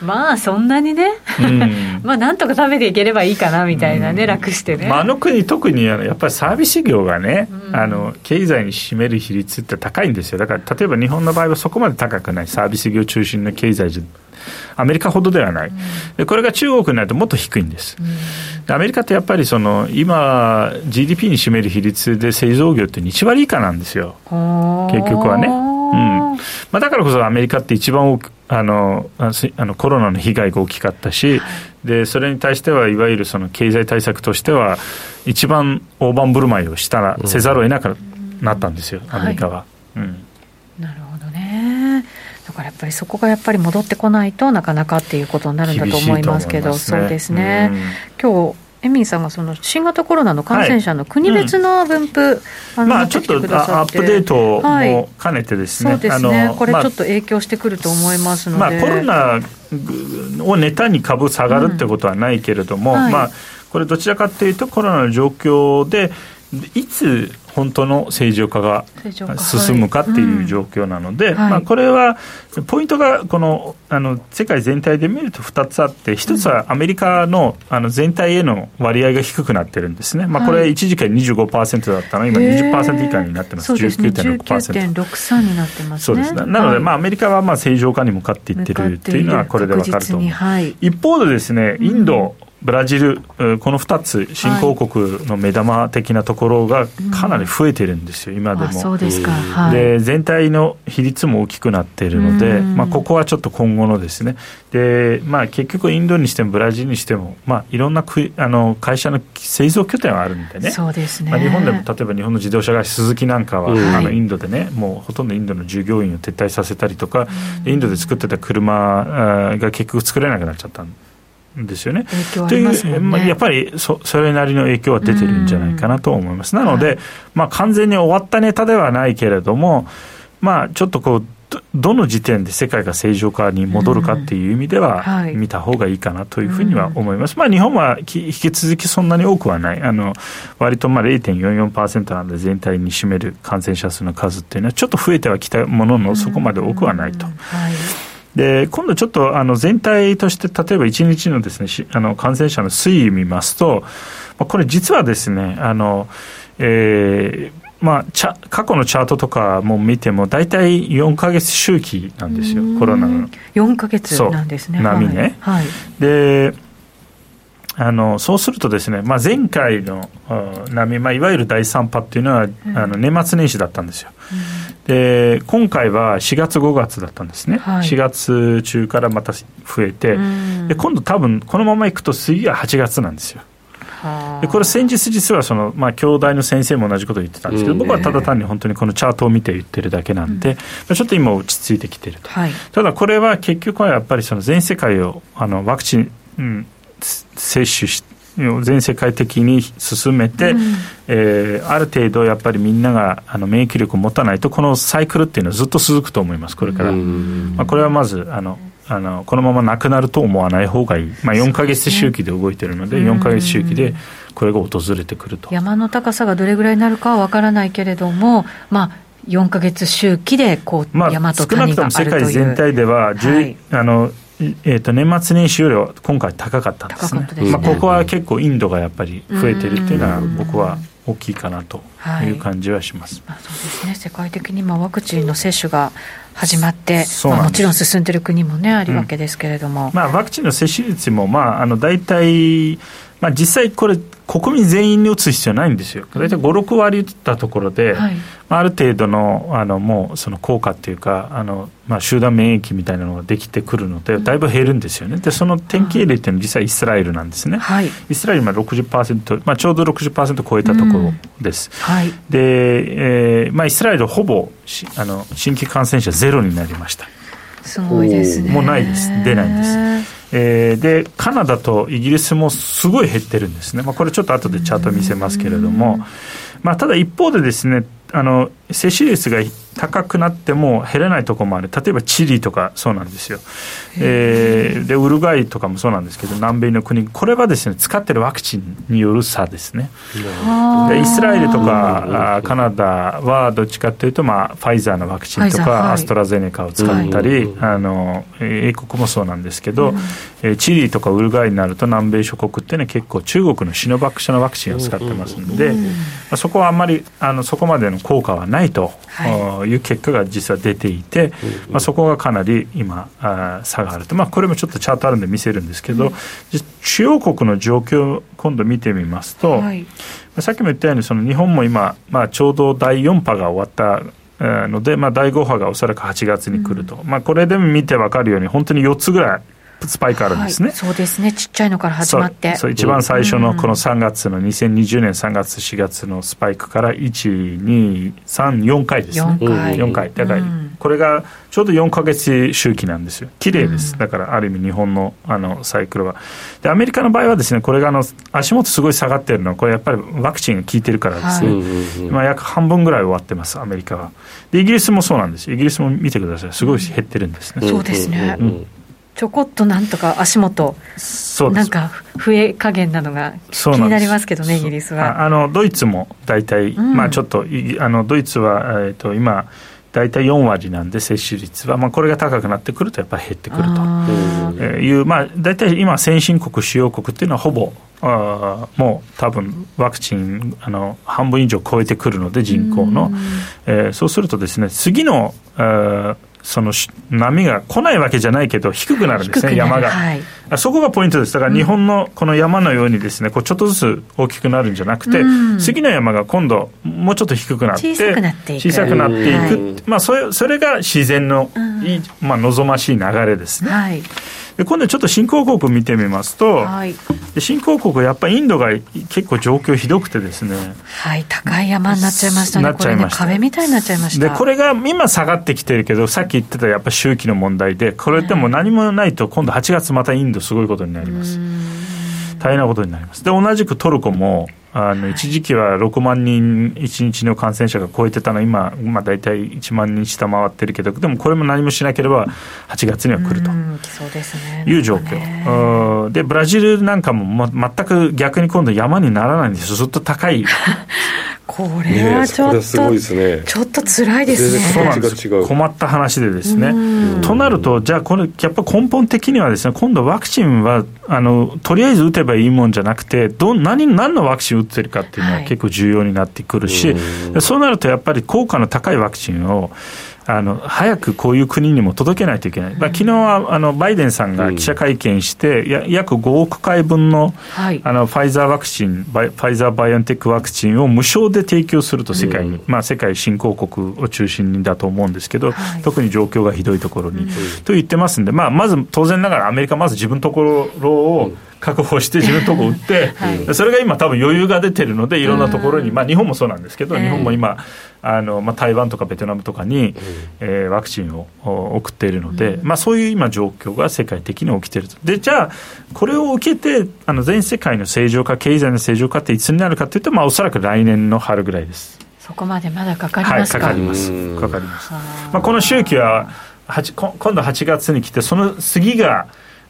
A: まあそんなにね、うん、[LAUGHS] まあなんとか食べていければいいかなみたいなね、うん、楽してね、
B: まあ、あの国特にやっぱりサービス業がね、うん、あの経済に占める比率って高いんですよ。だから例えば日本の場合はそこまで高くないサービス業中心の経済アメリカほどではない、でこれが中国になるともっと低いんです、アメリカってやっぱりその今 GDP に占める比率で製造業って1割以下なんですよ。結局はねまあ、だからこそアメリカって一番あのあのコロナの被害が大きかったし、はい、でそれに対してはいわゆるその経済対策としては一番大盤振る舞いをしたら、せざるを得なくなったんですよ、アメリカは。
A: うん、なるほどね。だからやっぱりそこがやっぱり戻ってこないとなかなかっていうことになるんだと思いますけど、ね、そうですね、今日エミンさんがその新型コロナの感染者の国別の分布、はい。
B: うん、まあ、ちょっとアップデートも兼ねてですね、
A: はい、そうですね。これちょっと影響してくると思いますので、ま
B: あ、コロナをネタに株下がるってことはないけれども、うんはい、まあ、これどちらかというとコロナの状況でいつ本当の正常化が進むかっていう状況なので、まあ、これはポイントがこのあの世界全体で見ると2つあって1つはアメリカのあの全体への割合が低くなってるんですね、まあ、これ一時期は25%だったの。今20%以下になってます、
A: 19.6%。19.63になってます、そうです
B: ね。なので、まあ、アメリカはまあ正常化に向かっていってるっていうのはこれで分かると思う、一方でですねインド、ブラジル、この2つ、新興国の目玉的なところがかなり増えてるんですよ、今でも。
A: そうですか、
B: はい、で全体の比率も大きくなっているので、まあ、ここはちょっと今後のですね、でまあ、結局、インドにしてもブラジルにしても、まあ、いろんなくあの会社の製造拠点はあるんでね、
A: そうですね。
B: まあ、日本でも例えば日本の自動車会社、スズキなんかは、あのインドでね、もうほとんどインドの従業員を撤退させたりとか、インドで作ってた車が結局作れなくなっちゃったんで。ですよね。
A: 影響あすま
B: やっぱりそそれなりの影響は出てるんじゃないかなと思います。なので、はい、まあ、完全に終わったネタではないけれども、まあ、ちょっとこう、どの時点で世界が正常化に戻るかっていう意味では、見た方がいいかなというふうには思います。まあ、日本は引き続きそんなに多くはない。あの、割とまあ0.44%なんで全体に占める感染者数の数っていうのはちょっと増えてはきたもののそこまで多くはないと。はいで今度ちょっとあの全体として例えば1日のですねあの感染者の推移見ますとこれ実はですねあの、えーまあ、過去のチャートとかも見ても大体4か月周期なんですよコロナの。
A: 4か月なんですね。
B: 波ね、はい、であのそうするとですね、まあ、前回の波、まあ、いわゆる第3波っていうのは、うん、あの年末年始だったんですよ、うん、で今回は4月5月だったんですね、はい、4月中からまた増えて、うん、で今度多分このままいくと次は8月なんですよ。でこれ先日実はその、まあ、京大の先生も同じことを言ってたんですけど、僕はただ単に本当にこのチャートを見て言ってるだけなんで、うん、ちょっと今落ち着いてきてると、はい、ただこれは結局はやっぱりその全世界をあのワクチン、うん、接種し全世界的に進めて、うん、えー、ある程度やっぱりみんながあの免疫力を持たないとこのサイクルっていうのはずっと続くと思いますこれから、まあ、これはまずあのあのこのままなくなると思わない方がいい、まあ、4か月周期で動いてるので、で4か月周期でこれが訪れてくると。
A: 山の高さがどれぐらいになるかは分からないけれども、まあ、4か月周期でこう、まあ、山と谷があるという。少なくとも世界
B: 全体では、はい、あのえー、と年末年始よりは今回高かったんですね、ね。まあ、ここは結構インドがやっぱり増えてるっていうのは僕は大きいかなという感じはします、
A: はい。まあ、そうですね。世界的に今ワクチンの接種が始まって、まあ、もちろん進んでる国もねあるわけですけれども、
B: うん、まあ、ワクチンの接種率も、まあ、あの大体、まあ、実際これ国民全員に打つ必要ないんですよ。大体5、6割打ったところで、はい。ある程度のあのもうその効果っていうかあの、まあ、集団免疫みたいなのができてくるのでだいぶ減るんですよね。でその典型例っていうのは実はイスラエルなんですね、はい、イスラエルは60%、まあ、ちょうど60%超えたところです、うん。はい、で、えーまあ、イスラエルほぼあの新規感染者ゼロになりました
A: すごいですね。
B: もうないです。出ないんです。えー、でカナダとイギリスもすごい減ってるんですね、まあ、これちょっと後でチャート見せますけれども、まあ、ただ一方でですねあの接種率が高くなっても減らないところもある。例えばチリとかそうなんですよ、えー、でウルグアイとかもそうなんですけど南米の国これはですね使ってるワクチンによる差ですね。でイスラエルとかカナダはどっちかというと、まあ、ファイザーのワクチンとか、はい、アストラゼネカを使ったり、はい、あの英国もそうなんですけど、うん、チリとかウルグアイになると南米諸国っていうのは結構中国のシノバック社のワクチンを使ってますので、うんまあ、そこはあんまりあのそこまでの効果はないと、はい、いう結果が実は出ていて、まあ、そこがかなり今あ差があると、まあ、これもちょっとチャートあるんで見せるんですけど、うん、主要国の状況を今度見てみますと、はい、さっきも言ったようにその日本も今、まあ、ちょうど第4波が終わったので、まあ、第5波がおそらく8月に来ると、うん、まあ、これでも見て分かるように、本当に4つぐらいスパイクあるんですね、はい、
A: そうですね、ちっちゃいのから始まって。
B: そう一番最初のこの3月の2020年3月、4月のスパイクから1、2、3、4回ですね、
A: 4回、
B: 4回。だから、これがちょうど4か月周期なんですよ、綺麗です、だからある意味、日本のあのサイクルは。で、アメリカの場合はですね、これがあの足元すごい下がってるのは、これやっぱりワクチンが効いてるからですね、はい、まあ、約半分ぐらい終わってます、アメリカは。で、イギリスもそうなんです、イギリスも見てください、すごい減ってるんですね。
A: そうですね、うんちょこっとなんとか足元、なんか増え加減なのが気になりますけどね、イギリスは。
B: あのドイツも大体、うん、まあちょっとあのドイツは、えーと、今、大体4割なんで、接種率は、まあ、これが高くなってくると、やっぱり減ってくると。いう、まあ、大体今、先進国、主要国っていうのは、ほぼあもう多分ワクチンあの半分以上超えてくるので人口の、えー、そうするとですね次の、えー、その波が来ないわけじゃないけど、低くなるんですね、山が、はい、そこがポイントです、だから日本のこの山のようにです、ね、こうちょっとずつ大きくなるんじゃなくて、うん、次の山が今度、もうちょっと低くなって、
A: 小さくなっていく、
B: 小さくなっていく、はい、まあ、それそれが自然のいい、まあ、望ましい流れですね。はい。で今度ちょっと新興国見てみますと、はい、で新興国やっぱりインドが結構状況ひどくてですね。
A: はい高い山になっちゃいましたね。なっちゃいました、ね、壁みたいになっちゃいました。
B: でこれが今下がってきてるけどさっき言ってたやっぱ周期の問題でこれでも何もないと今度8月またインドすごいことになります。大変なことになります。で同じくトルコもあの一時期は6万人1日の感染者が超えてたの今、まあ、大体1万人下回ってるけどでもこれも何もしなければ8月には来ると。いう状況、でブラジルなんかも、ま、全く逆に今度山にならないんですずっと高い
A: これはちょっと、すごいですね、ちょっと辛いですね。
B: そうなんです。困った話でですね。となると、じゃあ、これ、やっぱ根本的にはですね、今度ワクチンは、あの、とりあえず打てばいいもんじゃなくて、ど何、何のワクチン打ってるかっていうのは結構重要になってくるし、はい、そうなるとやっぱり効果の高いワクチンを、あの早くこういう国にも届けないといけない、まあ昨日はあのバイデンさんが記者会見して、約5億回分の,、はい、あのファイザーワクチン、ファイザーバイオンテックワクチンを無償で提供すると、世界に、うん、まあ、世界新興国を中心にだと思うんですけど、はい、特に状況がひどいところに、うん、と言ってますんで、まあ、まず当然ながら、アメリカ、まず自分のところを、確保して自分のところ打って、[LAUGHS] はい、それが今多分余裕が出てるのでいろんなところに、まあ、日本もそうなんですけど、日本も今あの、まあ、台湾とかベトナムとかに、えー、ワクチンを送っているので、まあ、そういう今状況が世界的に起きていると。でじゃあこれを受けてあの全世界の正常化経済の正常化っていつになるかというと、まあ、おそらく来年の春ぐらいです。
A: そこまでまだかかりますか、
B: はい、かかります。かかります。まあ、この周期は今度8月に来てその次が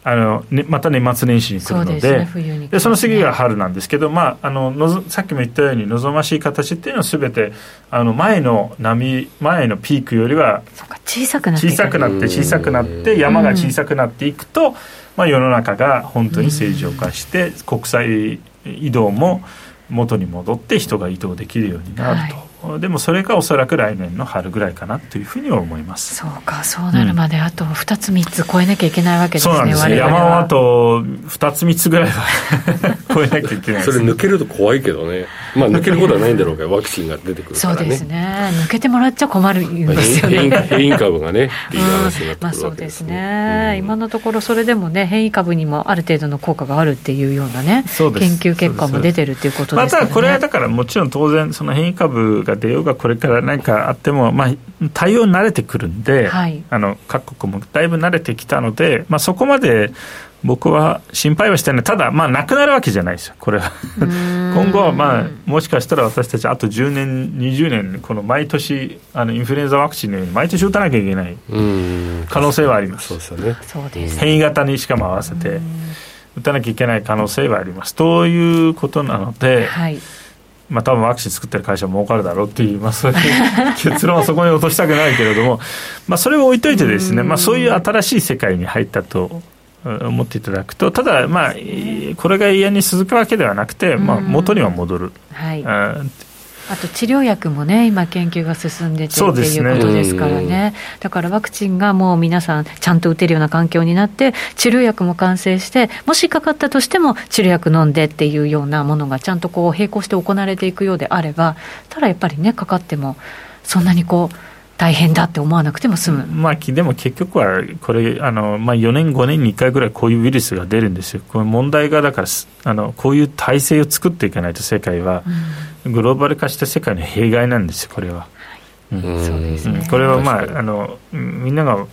B: あのね、また年末年始に来るので、そで、ねね、その次が春なんですけど、まあ、あののさっきも言ったように、望ましい形っていうのは、すべてあの前の波、前のピークよりは
A: 小さくなって
B: 小さくなって、小さくなって、山が小さくなっていくと、まあ、世の中が本当に正常化して、国際移動も元に戻って、人が移動できるようになると。はいでもそれがおそらく来年の春ぐらいかなというふうには思います。
A: そうかそうなるまであと2つ3つ超えなきゃいけないわけですね、そうなん
B: です。山はあと2つ3つぐらいは超えなきゃいけない、ね、
D: それ抜けると怖いけどね。まあ抜けることはないんだろうけどワクチンが出てくるからね。
A: そうですね。抜けてもらっちゃ困るんですよね。
D: 変異株がねっていう話になってくるわけです、ね、まあそうです
A: ね、うん、今のところそれでもね変異株にもある程度の効果があるっていうようなね研究結果も出てるっていうことですね。
B: またこれはだからもちろん当然その変異株が出ようがこれから何かあっても、まあ、対応に慣れてくるんで、はい、あの各国もだいぶ慣れてきたので、まあ、そこまで僕は心配はしてない、ただ、まあ、なくなるわけじゃないですよ、これは。今後は、まあ、もしかしたら私たち、あと10年、20年、この毎年、あのインフルエンザワクチンのように、毎年打たなきゃいけない。可能性はあります。
D: そうです
A: ね、
B: 変異型にしかも合わせて、打たなきゃいけない可能性はあります。ということなので、はいまあ多分ワクチン作ってる会社も儲かるだろうっていう、まあ、そういう結論はそこに落としたくないけれども、[LAUGHS] まあ、それを置いといてですね、まあ、そういう新しい世界に入ったと思っていただくとただまあこれが嫌に続くわけではなくて、まあ、元には戻る、はい、
A: あと治療薬もね、今、研究が進んでてっていうことですからね、だからワクチンがもう皆さん、ちゃんと打てるような環境になって、治療薬も完成して、もしかかったとしても、治療薬飲んでっていうようなものがちゃんとこう並行して行われていくようであれば、ただやっぱりね、かかっても、そんなにこう、大変だって思わなくても済む、
B: まあ、でも結局はこれあの、まあ、4年、5年に1回ぐらいこういうウイルスが出るんですよ、これ問題がだからあの、こういう体制を作っていかないと、世界は、グローバル化した世界の弊害なんですよ、これは。うん、そうですね、これは、まあ、あのみんなが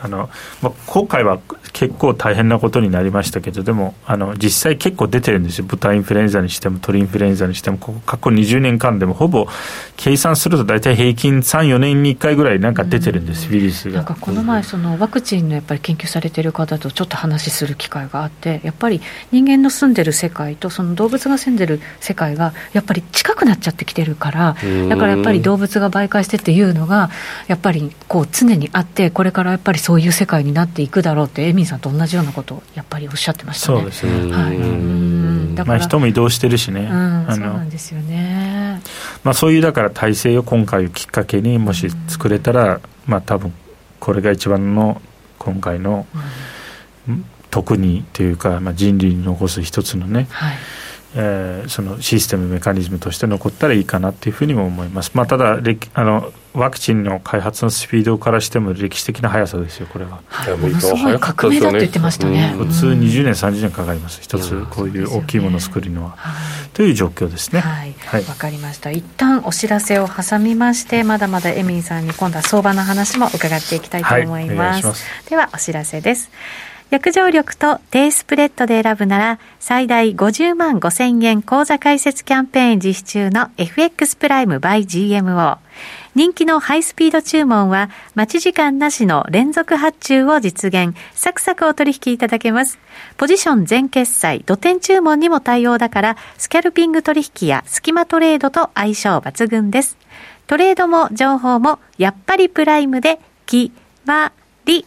B: あの、まあ、今回は結構大変なことになりましたけど、でもあの実際結構出てるんですよ、豚インフルエンザにしても鳥インフルエンザにしても、ここ過去20年間でもほぼ計算すると大体平均3、4年に1回ぐらいなんか出てるんです、ウイルスが。
A: なんかこの前、そのワクチンのやっぱり研究されてる方とちょっと話する機会があって、やっぱり人間の住んでる世界とその動物が住んでる世界がやっぱり近くなっちゃってきてるから、だからやっぱり動物が媒介してっていうのが、やっぱりこう常にあって、これからやっぱりそういう世界になっていくだろうって、エミンさんと同じようなことをやっぱりおっしゃってましたね。そうですね、はい、
B: うん。だから、まあ、人も移動してるしね、
A: うん、そうなんですよね、
B: まあ、そういうだから体制を今回をきっかけにもし作れたら、まあ多分これが一番の今回の、特にというか、まあ、人類に残す一つのね、はいえー、そのシステム、メカニズムとして残ったらいいかなというふうにも思います。まあ、ただあのワクチンの開発のスピードからしても歴史的な速さですよ、これは。
A: はい、ものすごい革命だって言ってましたね。
B: 普通20年、30年かかります、一つ、こういう大きいものを作るのは。という状況ですね。
A: はい、わ、はい、かりました。一旦お知らせを挟みまして、まだまだエミンさんに今度は相場の話も伺っていきたいと思います。はい、ますでは、お知らせです。約定力と低スプレッドで選ぶなら最大50万5千円口座開設キャンペーン実施中の FX プライム by GMO。人気のハイスピード注文は待ち時間なしの連続発注を実現。サクサクお取引いただけます。ポジション全決済、土点注文にも対応だからスキャルピング取引やスキマトレードと相性抜群です。トレードも情報もやっぱりプライムで決まり。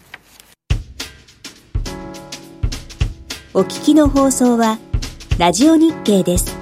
C: お聞きの放送は、ラジオ日経です。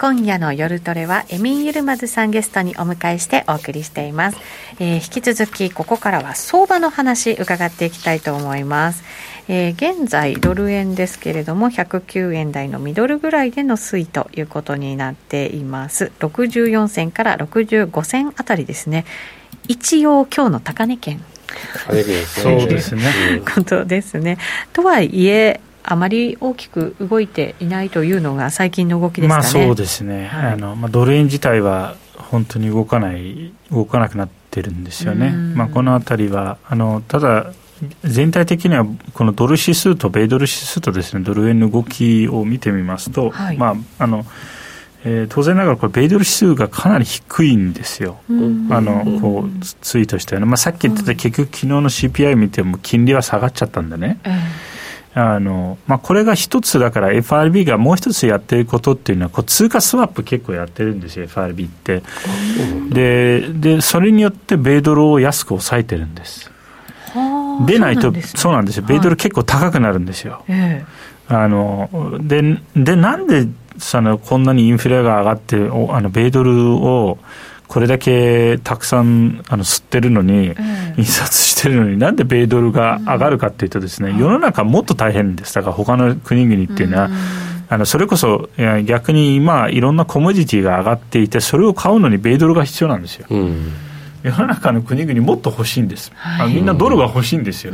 A: 今夜の夜トレはエミン・ユルマズさんゲストにお迎えしてお送りしています、えー、引き続きここからは相場の話伺っていきたいと思います、えー、現在ドル円ですけれども109円台のミドルぐらいでの推移ということになっています。64銭から65銭あたりですね。一応今日の高値圏。
B: そうですね。[LAUGHS]
A: ことですね。とはいえ、あまり大きく動いていないというのが最近の動きですかね。まあ、
B: そうですね、はい、あのまあ、ドル円自体は本当に動かない、動かなくなってるんですよね。まあ、このあたりはあのただ全体的にはこのドル指数と米ドル指数とですねドル円の動きを見てみますと、はい、まああのえー、当然ながらこれ米ドル指数がかなり低いんですよ、あのこうツイートしたような、まあ、さっき言ってた結局昨日の CPI 見ても金利は下がっちゃったんでね、うんあのまあ、これが一つだから FRB がもう一つやってることっていうのはこう通貨スワップ結構やってるんですよ FRB って。ででそれによって米ドルを安く抑えてるんです。でないとそうなんですよ。米ドル結構高くなるんですよ、はい。あのででなんでそのこんなにインフレが上がっておあの米ドルをこれだけたくさんあの吸ってるのに、印刷してるのに、なんで米ドルが上がるかっていうとですね、世の中もっと大変です。だから他の国々っていうのは、あのそれこそ逆に今、いろんなコモディティが上がっていて、それを買うのに米ドルが必要なんですよ。うん世の中の国々もっと欲しいんです、はい、みんなドルが欲しいんですよ。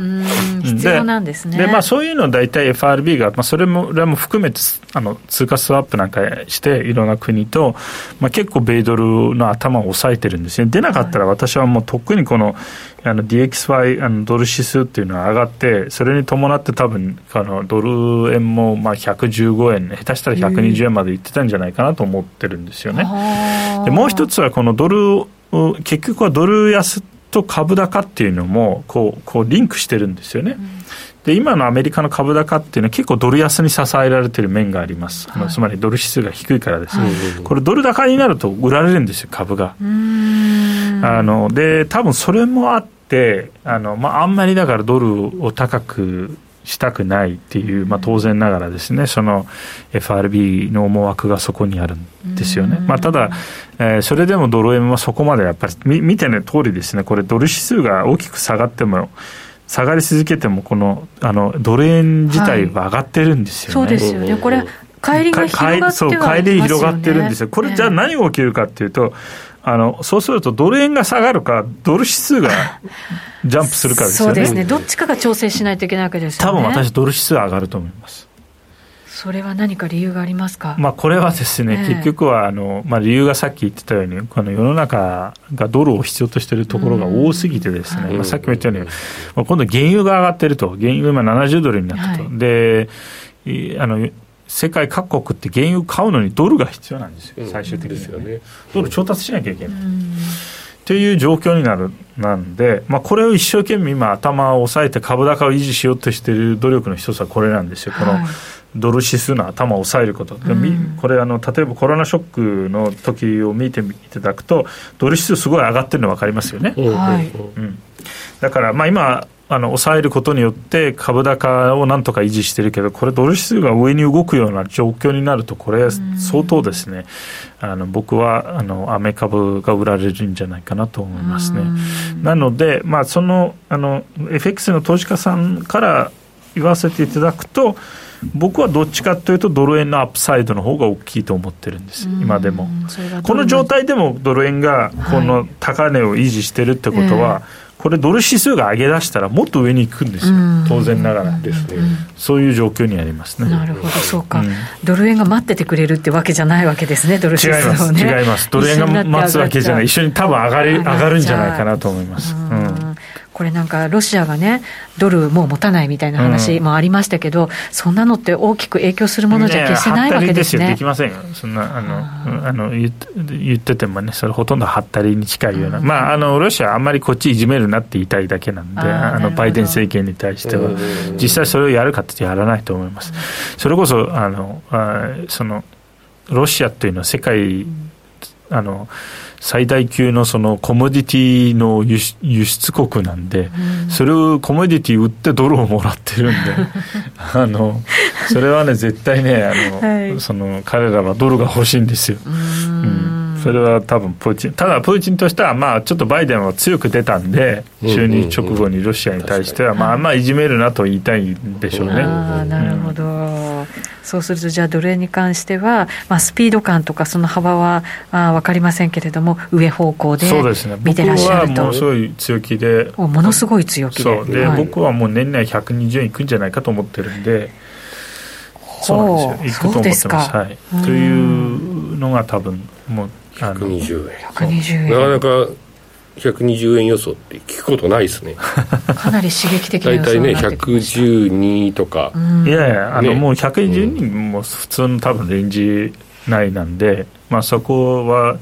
A: 必要なんですね。
B: で、まあ、そういうのを大体 FRB が、まあ、それもれも含めてあの通貨スワップなんかしていろんな国と、まあ、結構米ドルの頭を抑えてるんですね。出なかったら私はもうとっくにこのあの DXY あのドル指数っていうのは上がってそれに伴って多分あのドル円もまあ115円下手したら120円までいってたんじゃないかなと思ってるんですよね。でもう一つはこのドル結局はドル安と株高っていうのもこうこうリンクしてるんですよね。うん、で今のアメリカの株高っていうのは結構ドル安に支えられてる面があります、はい、つまりドル指数が低いからですね、はい、これドル高になると売られるんですよ株が。あので多分それもあってあの、まあ、あんまりだからドルを高くしたくないっていう、まあ、当然ながらですね、その FRB の思惑がそこにあるんですよね。まあ、ただ、えー、それでもドル円はそこまでやっぱり、み見ての通りですね、これ、ドル指数が大きく下がっても、下がり続けても、このあのドル円自体は上がってるんですよ
A: ね。はい、そうですよねこれ帰りが広がっては、ね、そう帰
B: り広がってるんですよ。これじゃあ何が起きるかっていうと、あのそうするとドル円が下がるか、ドル指数がジャンプするかですよね。そうですね。
A: どっちかが調整しないといけないわけですよね。
B: 多分私、ドル指数上がると思います。
A: それは何か理由がありますか、
B: まあ、これはですね、結局はあの、まあ、理由がさっき言ってたように、この世の中がドルを必要としているところが多すぎてですね、まあ、さっきも言ったように、まあ、今度、原油が上がってると、原油今70ドルになったと。はい、であの世界各国って原油買うのにドルが必要なんですよ、最終的に、は、ね、ドル調達しなきゃいけない。という状況になるなんで、まあ、これを一生懸命今、頭を押さえて株高を維持しようとしている努力の一つはこれなんですよ、このドル指数の頭を抑えること、うん、これあの、例えばコロナショックの時を見ていただくと、ドル指数すごい上がってるの分かりますよね。はい、うん、だから、まあ、今あの抑えることによって株高をなんとか維持してるけどこれドル指数が上に動くような状況になるとこれ相当ですね。あの僕はあのアメ株が売られるんじゃないかなと思いますね。なので、まあ、そのあの FX の投資家さんから言わせていただくと僕はどっちかというとドル円のアップサイドの方が大きいと思ってるんです。今でも。この状態でもドル円がこの高値を維持してるってことは、はいえ。ーこれドル指数が上げ出したらもっと上に行くんですよ、当然ながらですね、そういう状況にありますね。
A: なるほどそうか、うん、ドル円が待っててくれるってわけじゃないわけですねドル指数を、ね、
B: 違います違います。ドル円が待つわけじゃない。一緒に多分上がり上がるんじゃないかなと思います、うん
A: これなんかロシアがね、ドルもう持たないみたいな話もありましたけど、うん、そんなのって大きく影響するものじゃ決してないわけですね。
B: できませんよ、そんなあのあの言っててもね、それほとんどはったりに近いような、うん、まあ、あのロシア、あんまりこっちいじめるなって言いたいだけなんで、あのバイデン政権に対しては、実際それをやるかってやらないと思います。それこそあのあそのロシアというのは世界あの最大級のそのコモディティの輸輸出国なんで、うん、それをコモディティ売ってドルをもらってるんで [LAUGHS] あのそれはね絶対ねあの、はい、その彼らはドルが欲しいんですよ。うんそれは多分プーチン、ただプーチンとしては、まあ、ちょっとバイデンは強く出たんで、就任直後にロシアに対しては、まあ、あんまいじめるなと言いたいんでしょうね。
A: あなるほど、そうすると、じゃあ、ドル円に関しては、まあ、スピード感とか、その幅はあ分かりませんけれども、上方向で見てらっしゃると。
B: ものすごい強気で、
A: ものすごい強気で。
B: そうで、はい、僕はもう年内120円いくんじゃないかと思ってるんで。そうなんですよ。いくと思ってます。はい。というのが多分もう
D: 120円。120円。なかなか120円予想って聞くことないですね。[LAUGHS]
A: かなり刺激的な
D: 予想大体ね112とか、
B: いやいやあの、ね、もう112も普通の多分レンジ内なんで、まあ、そこは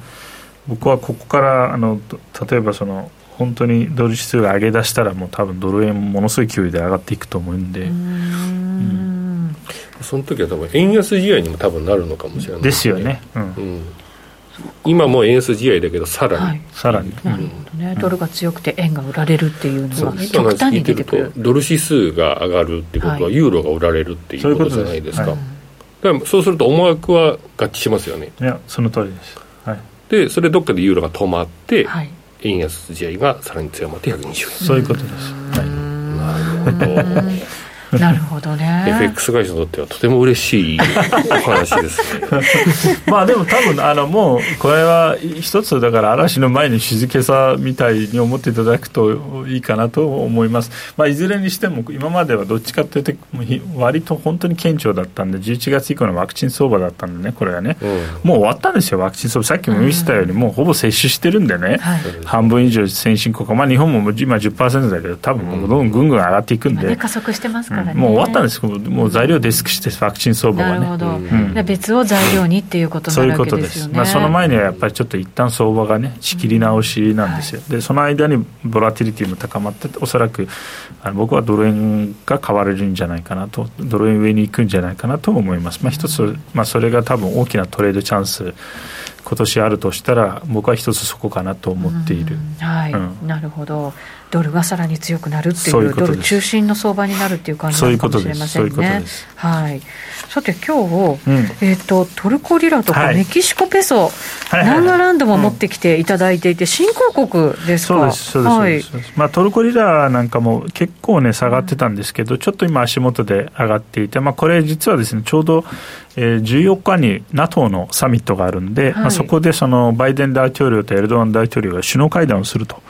B: 僕はここからあの例えばその本当にドル指数が上げ出したらもう多分ドル円ものすごい勢いで上がっていくと思うんで。うん。
D: その時は多分円安試合にも多分なるのかもしれない
B: ですよね、うん、うん
D: 今も円安試合だけどさらに、はい、
B: さらに、
A: なるほどね、ドルが強くて円が売られるっていうのは極端に出てくる。
D: ドル指数が上がるってことは、ユーロが売られるっていうことじゃないですか、そうだからそうすると思惑は合致しますよね。
B: いやその通りです、はい、
D: でそれどっかでユーロが止まって、はい、円安試合がさらに強まって120円
B: そういうことです、はい、
A: なるほど [LAUGHS] [LAUGHS] なるほどね。
D: FX 会社にとってはとても嬉しいお話ですね。[LAUGHS]
B: まあでも多分あのもうこれは一つだから嵐の前に静けさみたいに思っていただくといいかなと思います、まあ、いずれにしても今まではどっちかというと割と本当に顕著だったんで11月以降のワクチン相場だったんでねこれはね、うん、もう終わったんですよワクチン相場さっきも見せたように、もうほぼ接種してるんでね、はい、半分以上先進国。まあ日本も今10%だけど多分もうどんどんぐんぐん上がっていくんで、
A: 加速してますからね、
B: もう終わったんですもう材料デスクしてワクチン相場
A: がね。なるほど、うん、別を材料にっていうことなわけですよね。
B: まあ、その前にはやっぱりちょっと一旦相場がね仕切り直しなんですよ、はい、でその間にボラティリティも高まっておそらくあの僕はドル円が買われるんじゃないかなとドル円上に行くんじゃないかなと思います。まあ一つ、まあ、それが多分大きなトレードチャンス今年あるとしたら僕は一つそこかなと思っている、
A: はい、うん、なるほどドルがさらに強くなるっていうドル中心の相場になるっていう感じなのかもしれませんね。はい、さて今日、うん、えーと、トルコリラとかメキシコペソ、はい、ナンガランドも持ってきていただいていて、新興国ですか？
B: そうです、まあ、トルコリラなんかも結構ね下がってたんですけど、うん、ちょっと今足元で上がっていて、まあ、これ実はですねちょうどえー、14日に NATO のサミットがあるんで、はい、まあ、そこでそのバイデン大統領とエルドアン大統領が首脳会談をすると、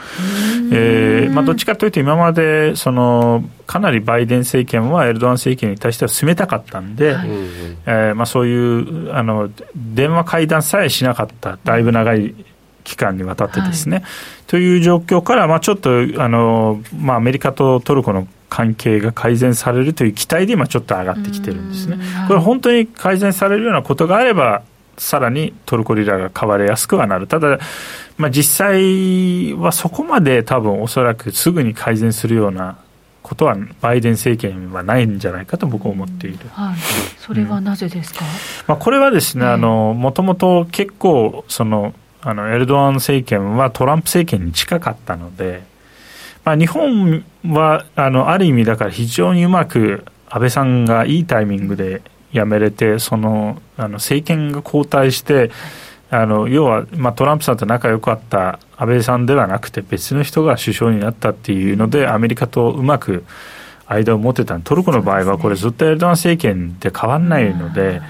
B: えーまあ、どっちかというと、今までそのかなりバイデン政権はエルドアン政権に対しては進めたかったんで、はい、えー、まあ、そういうあの電話会談さえしなかった、だいぶ長い期間にわたってですね、はい、という状況から、まあ、ちょっとあの、まあ、アメリカとトルコの関係が改善されるという期待で今ちょっと上がってきてるんですね。これ本当に改善されるようなことがあればさらにトルコリラが買われやすくはなる。ただ、まあ、実際はそこまで多分おそらくすぐに改善するようなことはバイデン政権はないんじゃないかと僕は思っている、
A: はい、それはなぜですか、うん、
B: まあ、これはですねもともと結構そのあのエルドアン政権はトランプ政権に近かったのでまあ、日本はあのある意味だから非常にうまく安倍さんがいいタイミングで辞めれてそのあの政権が交代してあの要は、まあ、トランプさんと仲良かった安倍さんではなくて別の人が首相になったっていうのでアメリカとうまく間を持てたトルコの場合はこれずっとエルドアン政権で変わらないので、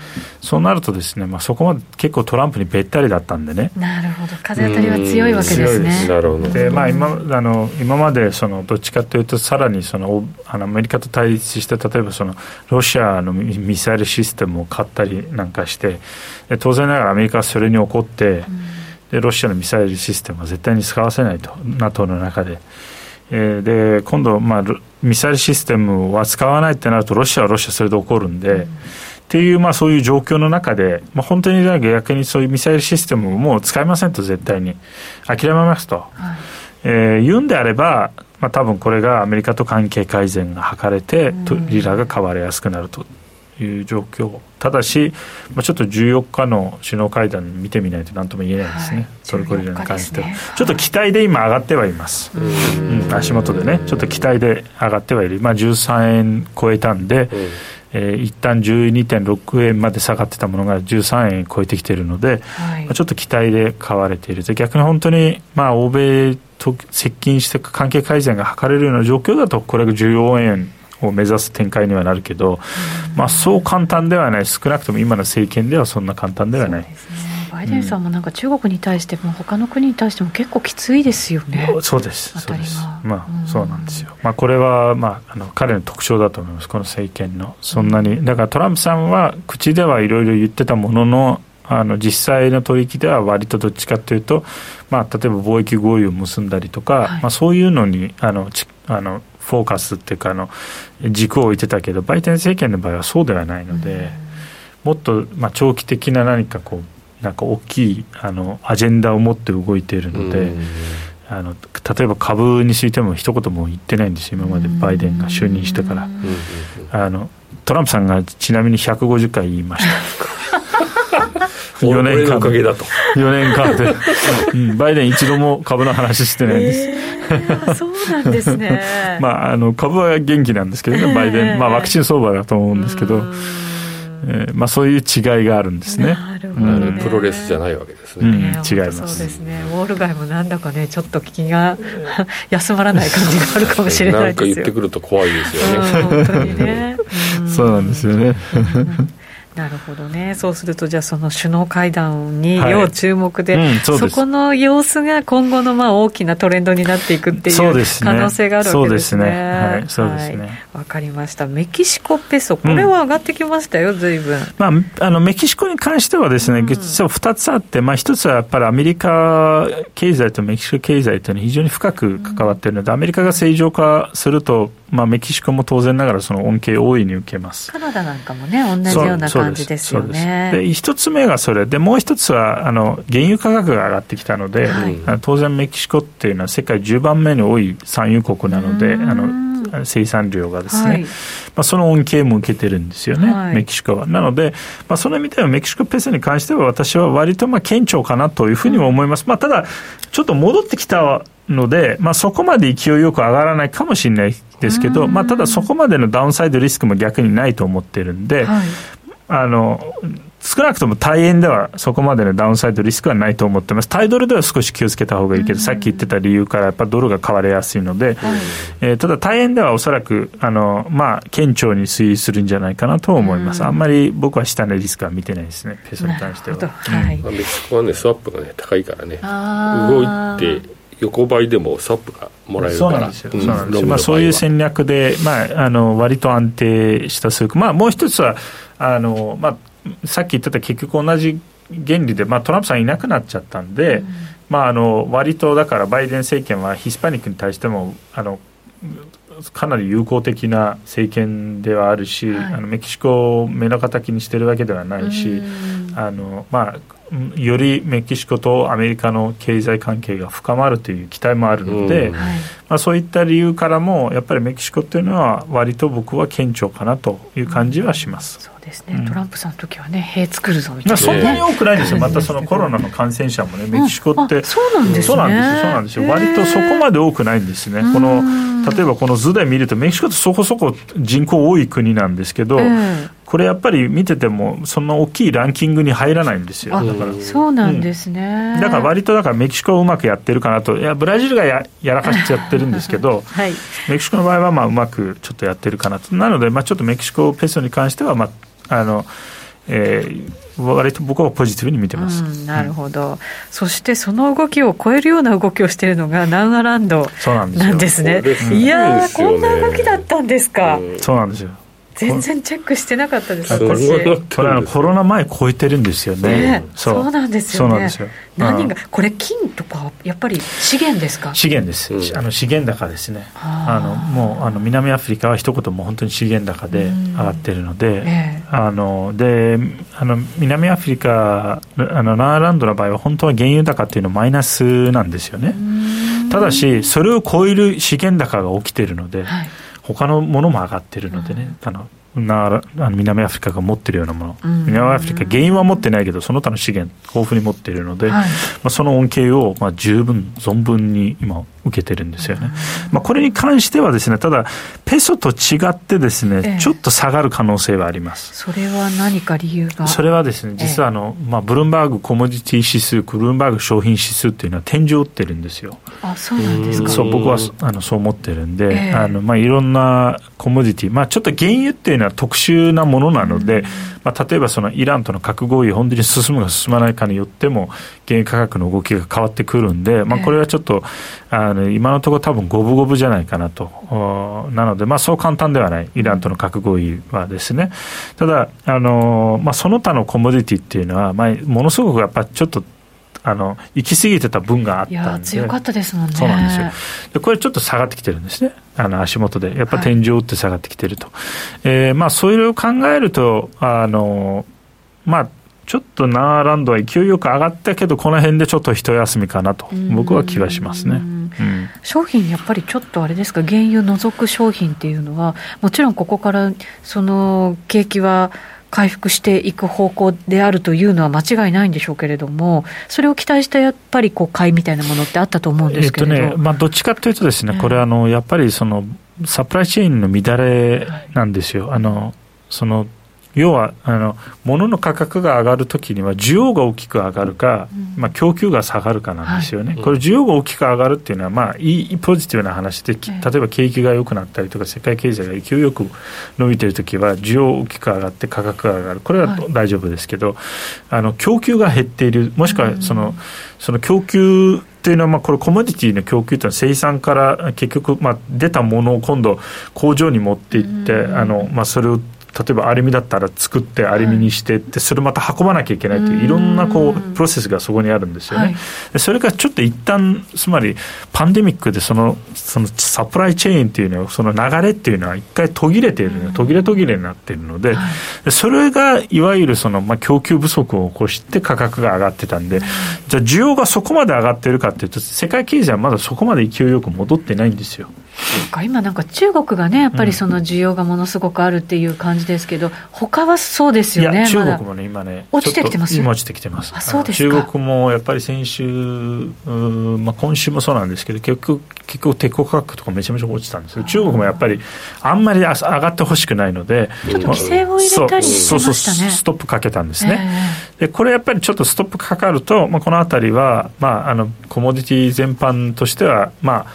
B: そうなるとですね、まあ、そこまで結構トランプにべったりだったんでね。
A: なるほど。風当たりは強いわけですね。
B: なるほど。で、まあ、今あの今までそのどっちかというとさらにそのあのアメリカと対立して例えばそのロシアのミサイルシステムを買ったりなんかして当然ながらアメリカはそれに怒って、でロシアのミサイルシステムは絶対に使わせないと NATO の中で。えー、で今度、まあ、ミサイルシステムは使わないってなるとロシアはロシアそれで怒るんで、うん、っていう、まあ、そういう状況の中で、まあ、本当に逆にそういうミサイルシステムをもう使いませんと絶対に。諦めますと、はい、えー、言うんであれば、まあ、多分これがアメリカと関係改善が図れて、うん、リラが買われやすくなるという状況。ただし、まあ、ちょっと14日の首脳会談見てみないと何とも言えないですね、はい、トルコリラに関しては、ね、ちょっと期待で今上がってはいます、うん、足元でねちょっと期待で上がってはいる、まあ、13円超えたんで、うん。えー、一旦12.6円まで下がってたものが13円超えてきているので、はい、まあ、ちょっと期待で買われている。逆に本当に、まあ、欧米と接近して関係改善が図れるような状況だとこれが14円を目指す展開にはなるけど、まあ、そう簡単ではない少なくとも今の政権ではそんな簡単ではない。
A: バイデンさんもなんか中国に対しても他の国に対しても結構きついですよね。
B: そうです。そうです。まあ、そうなんですよ。まあこれはまああの彼の特徴だと思います。この政権のそんなに、だからトランプさんは口ではいろいろ言ってたものの。あの実際の取引では割とどっちかというと、まあ、例えば貿易合意を結んだりとか、はい、まあ、そういうのにあのちあのフォーカスっていうかあの軸を置いてたけどバイデン政権の場合はそうではないので、もっとまあ長期的な何かこうなんか大きいあのアジェンダを持って動いているので。あの例えば株についても一言も言ってないんですよ、今までバイデンが就任してから、あのトランプさんがちなみに150回言いました。
D: 4年間で
B: 4年間で、[LAUGHS] うん、バイデン一度も株の話してないんです、
A: そうなんですね。[LAUGHS]
B: まあ、あの株は元気なんですけどね、バイデン、まあ、ワクチン相場だと思うんですけど、えーまあ、そういう違いがあるんですね。
A: なるほど、ね、
D: プロレスじゃないわけですね。
B: うん、
A: ね
B: 違います。
A: そうですね。ウォール街もなんだかね、ちょっと気が [LAUGHS] 休まらない感じがあるかもしれないですよ。
D: なんか言ってくると怖いですよね。
A: うん本当にね。ん
B: そうなんですよね。
A: なるほどね、そうすると、じゃあ、その首脳会談に
B: はい。
A: 要注目で、
B: うんそうです。
A: この様子が今後のまあ大きなトレンドになっていくっていう可能性があるわけですね。
B: そうですね。はいそうですね。
A: はいわかりました、メキシコペソ、これは上がってきましたよ、ずいぶん。
B: まあ、あのメキシコに関してはですね、実は2つあって、まあ、1つはやっぱりアメリカ経済とメキシコ経済というのは非常に深く関わっているので、アメリカが正常化すると、まあ、メキシコも当然ながらその恩恵を大いに受けます。
A: カナダなんかもね、同じような感じですよね。
B: で一つ目がそれで、もう一つはあの原油価格が上がってきたので、
A: はい
B: 当然メキシコっていうのは世界10番目に多い産油国なので、
A: うん
B: あの生産量がですね、
A: はい
B: まあ、その恩恵も受けてるんですよね、
A: はい
B: メキシコは。なので、まあ、その意味ではメキシコペソに関しては私は割とまあ顕著かなというふうにも思います。まあ、ただ、ちょっと戻ってきたので、まあ、そこまで勢いよく上がらないかもしれないですけど、まあ、ただそこまでのダウンサイドリスクも逆にないと思ってるんで、
A: はい。
B: あの、少なくとも大円ではそこまでのダウンサイドリスクはないと思ってます。タイドルでは少し気をつけた方がいいけど、さっき言ってた理由からやっぱドルが買われやすいので、えーただ大円ではおそらく、あの、まあ、顕著に推移するんじゃないかなと思います。あんまり僕は下値リスクは見てないですね、ペソに関しては。
A: なるほど。はい。
D: まあメキシコはね、スワップがね、高いからね、
A: あ
D: 動
A: ー
D: いて、横ばいでもスワップがもらえるから、
B: そうなんですよ。
D: うん
B: そうなんですよ。
D: ロングの
B: まあ、そういう戦略で、まあ、あの、割と安定した数句。まあ、もう一つは、あの、まあ、さっき言ってた結局同じ原理で、まあ、トランプさんいなくなっちゃったんで、まあ、あの、割とだからバイデン政権はヒスパニックに対しても、あの、かなり友好的な政権ではあるし、
A: はい
B: あのメキシコを目の敵にしてるわけではないし、
A: うん
B: あのまあ、うんよりメキシコとアメリカの経済関係が深まるという期待もあるので、
D: うん。
A: はい。
B: まあ、そういった理由からもやっぱりメキシコっていうのは割と僕は顕著かなという感じはします。
A: そうですね、
B: うん。
A: トランプさんの時はね、兵作るぞみたいな。
B: まあ、そんなに多くないですよ、またその [LAUGHS] コロナの感染者もね、メキシコって、
A: うなんですね。
B: そうなんですよ、そうなんですよ、割とそこまで多くないんですね、この例えばこの図で見ると、メキシコってそこそこ人口多い国なんですけど、
A: ええ
B: これやっぱり見てても、そんな大きいランキングに入らないんですよ、
A: あ
B: だから。
A: そうなんですね。
B: だから割とだからメキシコはうまくやってるかなと、いや、ブラジルがややらかしちゃってるんですけど、[LAUGHS]
A: はい、
B: メキシコの場合はまあうまくちょっとやってるかなと、なので、まあ、ちょっとメキシコペソに関しては、まああのえー、割と僕はポジティブに見てます。
A: うん、なるほど、そしてその動きを超えるような動きをしているのがナウアランド
B: そうなんです
A: ね。
D: これすごい
A: いやこんな動きだったんですか、
D: うん。
B: そうなんですよ。
A: 全然チェックしてなかったです。
B: これあのコロナ前超えてるんですよね。
A: ね、そうなんですよね。何が
B: うん
A: これ金とかやっぱり資源ですか？
B: 資源です、
D: うん
B: あの資源高ですね、
A: あ
B: のもうあの南アフリカは一言も本当に資源高で
A: うん
B: 上がってるので、
A: ええ
B: あのであの南アフリカ、あのナーランドの場合は、本当は原油高っていうのはマイナスなんですよね。ただし、それを超える資源高が起きてるので、
A: はい。
B: 他のものも上がってるのでね、あのなあの南アフリカが持ってるようなもの、
A: うん。
B: 南アフリカ、原油は持ってないけど、その他の資源、豊富に持っているので、
A: はい。
B: まあ、その恩恵をまあ十分、存分に今、受けてるんですよね。まあ、これに関してはですね、ただ、ペソと違ってですね、
A: ええ
B: ちょっと下がる可能性はあります。
A: それは何か理由が？
B: それはですね、実はあの、まあ、ブルームバーグコモディティ指数、ブルームバーグ商品指数っていうのは天井を打ってるんですよ。
A: あ、そうなんですか。
B: そう僕はあのそう思ってるんで、
A: ええ
B: あのまあ、いろんなコモディティ、まあ、ちょっと原油っていうのは特殊なものなので、まあ、例えばそのイランとの核合意、本当に進むか進まないかによっても、原油価格の動きが変わってくるんで、まあ、これはちょっと、あの今のところ、多分五分五分じゃないかなと、おなので、まあ、そう簡単ではない、イランとの核合意はですね、ただ、あのまあ、その他のコモディティっていうのは、まあ、ものすごくやっぱちょっと、あの行き過ぎてた分があったんで。
A: 強かったですもんね。
B: そうなんですよ。で、これちょっと下がってきてるんですね。あの、足元で。やっぱ天井打って下がってきてると。えーまあ、そういうのを考えると、あの、まあ、ちょっとナーランドは勢いよく上がったけど、この辺でちょっと一休みかなと、僕は気がしますね。
A: うん
B: うん
A: 商品、やっぱりちょっとあれですか、原油除く商品っていうのは、もちろんここからその景気は回復していく方向であるというのは間違いないんでしょうけれども、それを期待したやっぱりこう買いみたいなものってあったと思うんですけれど、
B: えっとね、まあ、どっちかというとですね、
A: ええ
B: これあの、やっぱりその、サプライチェーンの乱れなんですよ。あの、その、要はあの物の価格が上がるときには需要が大きく上がるか、うん、まあ、供給が下がるかなんですよね、はい、これ需要が大きく上がるっていうのは、まあ、いいポジティブな話で例えば景気が良くなったりとか世界経済が勢いよく伸びているときは需要大きく上がって価格が上がる。これは大丈夫ですけど、はい、あの供給が減っているもしくはそのうん、その供給というのは、まあ、これ、コモディティの供給というのは、生産から結局、まあ、出たものを今度、工場に持っていって、あのまあ、それを例えばアルミだったら作ってアルミにしてって、それまた運ばなきゃいけないといういろんなこうプロセスがそこにあるんですよね。それがちょっと一旦つまりパンデミックでそのそのサプライチェーンっていうのはその流れっていうのは一回途切れている途切れ途切れになっているので、それがいわゆるそのまあ供給不足を起こして価格が上がってたんで、じゃあ需要がそこまで上がってるかっていうと世界経済はまだそこまで勢いよく戻ってないんですよ。
A: 今なんか中国がねやっぱりその需要がものすごくあるっていう感じですけど、他はそうですよね
B: 中国もね今ね
A: 落ちてきてます？
B: 今落ちてきてます。
A: あそうです
B: 中国もやっぱり先週、まあ、今週もそうなんですけど結局結局鉄鋼価格とかめちゃめちゃ落ちたんですよ。中国もやっぱりあんまり上がってほしくないので
A: ちょっと規制を入れたりしましたね。そうそう
B: ストップかけたんですね、えー、でこれやっぱりちょっとストップかかると、まあ、この辺りは、まあ、あのコモディティ全般としてはまあ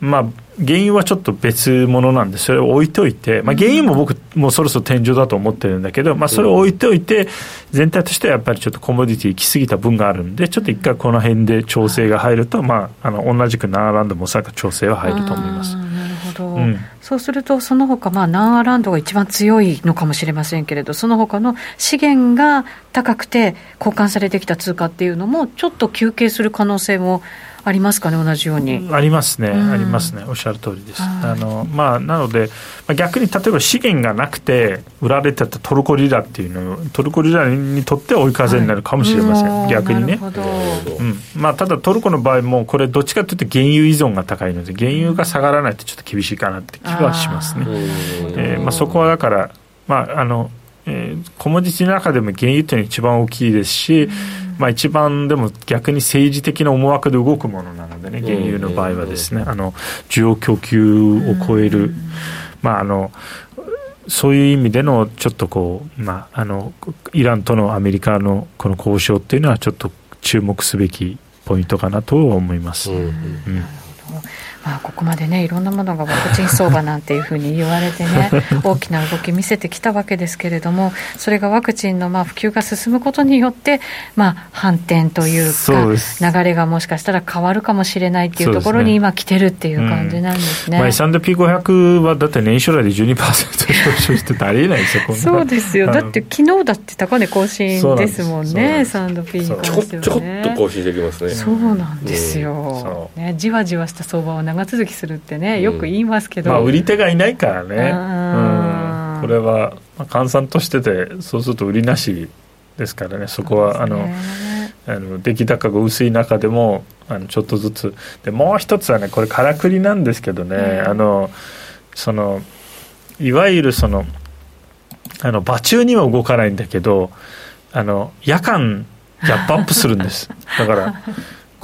B: まあ原油はちょっと別物なんで、それを置いといて、まあ、原油も僕、もうそろそろ天井だと思ってるんだけど、まあ、それを置いといて、全体としてはやっぱりちょっとコモディティ行き過ぎた分があるんで、ちょっと一回この辺で調整が入ると、まあ、あの同じくナーランドもおそらく調整は入ると思います。
A: なるほど、うん、そうすると、その他まあナーランドが一番強いのかもしれませんけれど、その他の資源が高くて交換されてきた通貨っていうのも、ちょっと休憩する可能性もありますかね、同じように。
B: ありますね、うん、ありますね、おっしゃる通りです。あのまあ、なので、まあ、逆に例えば資源がなくて売られてたトルコリラっていうのトルコリラにとって追い風になるかもしれません、はい、逆にね。うんまあ、ただ、トルコの場合も、これ、どっちかというと原油依存が高いので、原油が下がらないとちょっと厳しいかなって気はしますね。えーまあ、そこはだから、まああのえー、コモディティの中でも原油っていうのが一番大きいですし、まあ、一番でも逆に政治的な思惑で動くものなのでね、原油の場合はですね、あの需要供給を超える、まあ、あのそういう意味でのちょっとこう、まあ、あのイランとのアメリカのこの交渉っていうのは、ちょっと注目すべきポイントかなと思います。うん、うん
A: まあ、ここまでねいろんなものがワクチン相場なんていうふうに言われてね [LAUGHS] 大きな動き見せてきたわけですけれどもそれがワクチンのまあ普及が進むことによって、まあ、反転というか流れがもしかしたら変わるかもしれないっていうところに今来てるっていう感じなんですね。
B: うん。まあ、S&P500 はだって年初来で12%上昇してありえないですよ
A: そうですよ。だって昨日だって高値更新ですもんね S&P に関しては、ね、
D: ちょこっと更新できますね。
A: そうなんですよ、うん、ね、じわじわした相場を長続きするってね、よく言いますけど、
B: まあ、売り手がいないからね、うん、これは換算としてて、そうすると売りなしですからね、そこは、あのあの出来高が薄い中でもあのちょっとずつ。でもう一つはねこれからくりなんですけどね、あのそのいわゆるそのあの場中には動かないんだけどあの夜間ギャップアップするんです。[LAUGHS] だから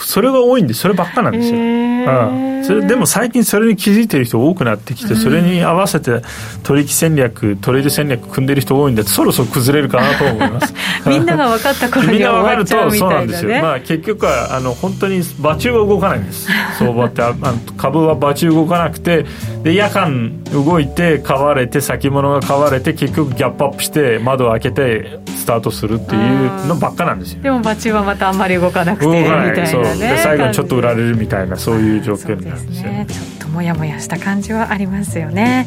B: それが多いんでそればっかなんですよ、うん、それでも最近それに気づいてる人多くなってきてそれに合わせて取引戦略トレード戦略組んでる人多いんでそろそろ崩れるかなと思います。[LAUGHS]
A: みんなが分かった頃には終わっちゃうみたいな、ね、そうなんですよ、
B: まあ、結局はあの本当に場中は動かないんです。[LAUGHS] 相場ってあの株は場中動かなくてで夜間動いて買われて先物が買われて結局ギャップアップして窓を開けてスタートするっていうのばっかなんですよ。
A: でも場中はまたあんまり動かなくてみたいなね。
B: 最後にちょっと売られるみたいなそういう状況になるんですよ。ね、
A: ね、ちょっともやもやした感じはありますよね。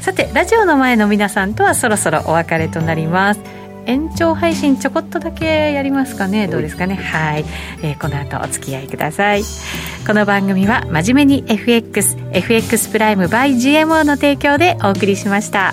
A: さてラジオの前の皆さんとはそろそろお別れとなります。延長配信ちょこっとだけやりますかね。どうですかね。はい、えー、この後お付き合いください。この番組は真面目に FXFX プライム by GMO の提供でお送りしました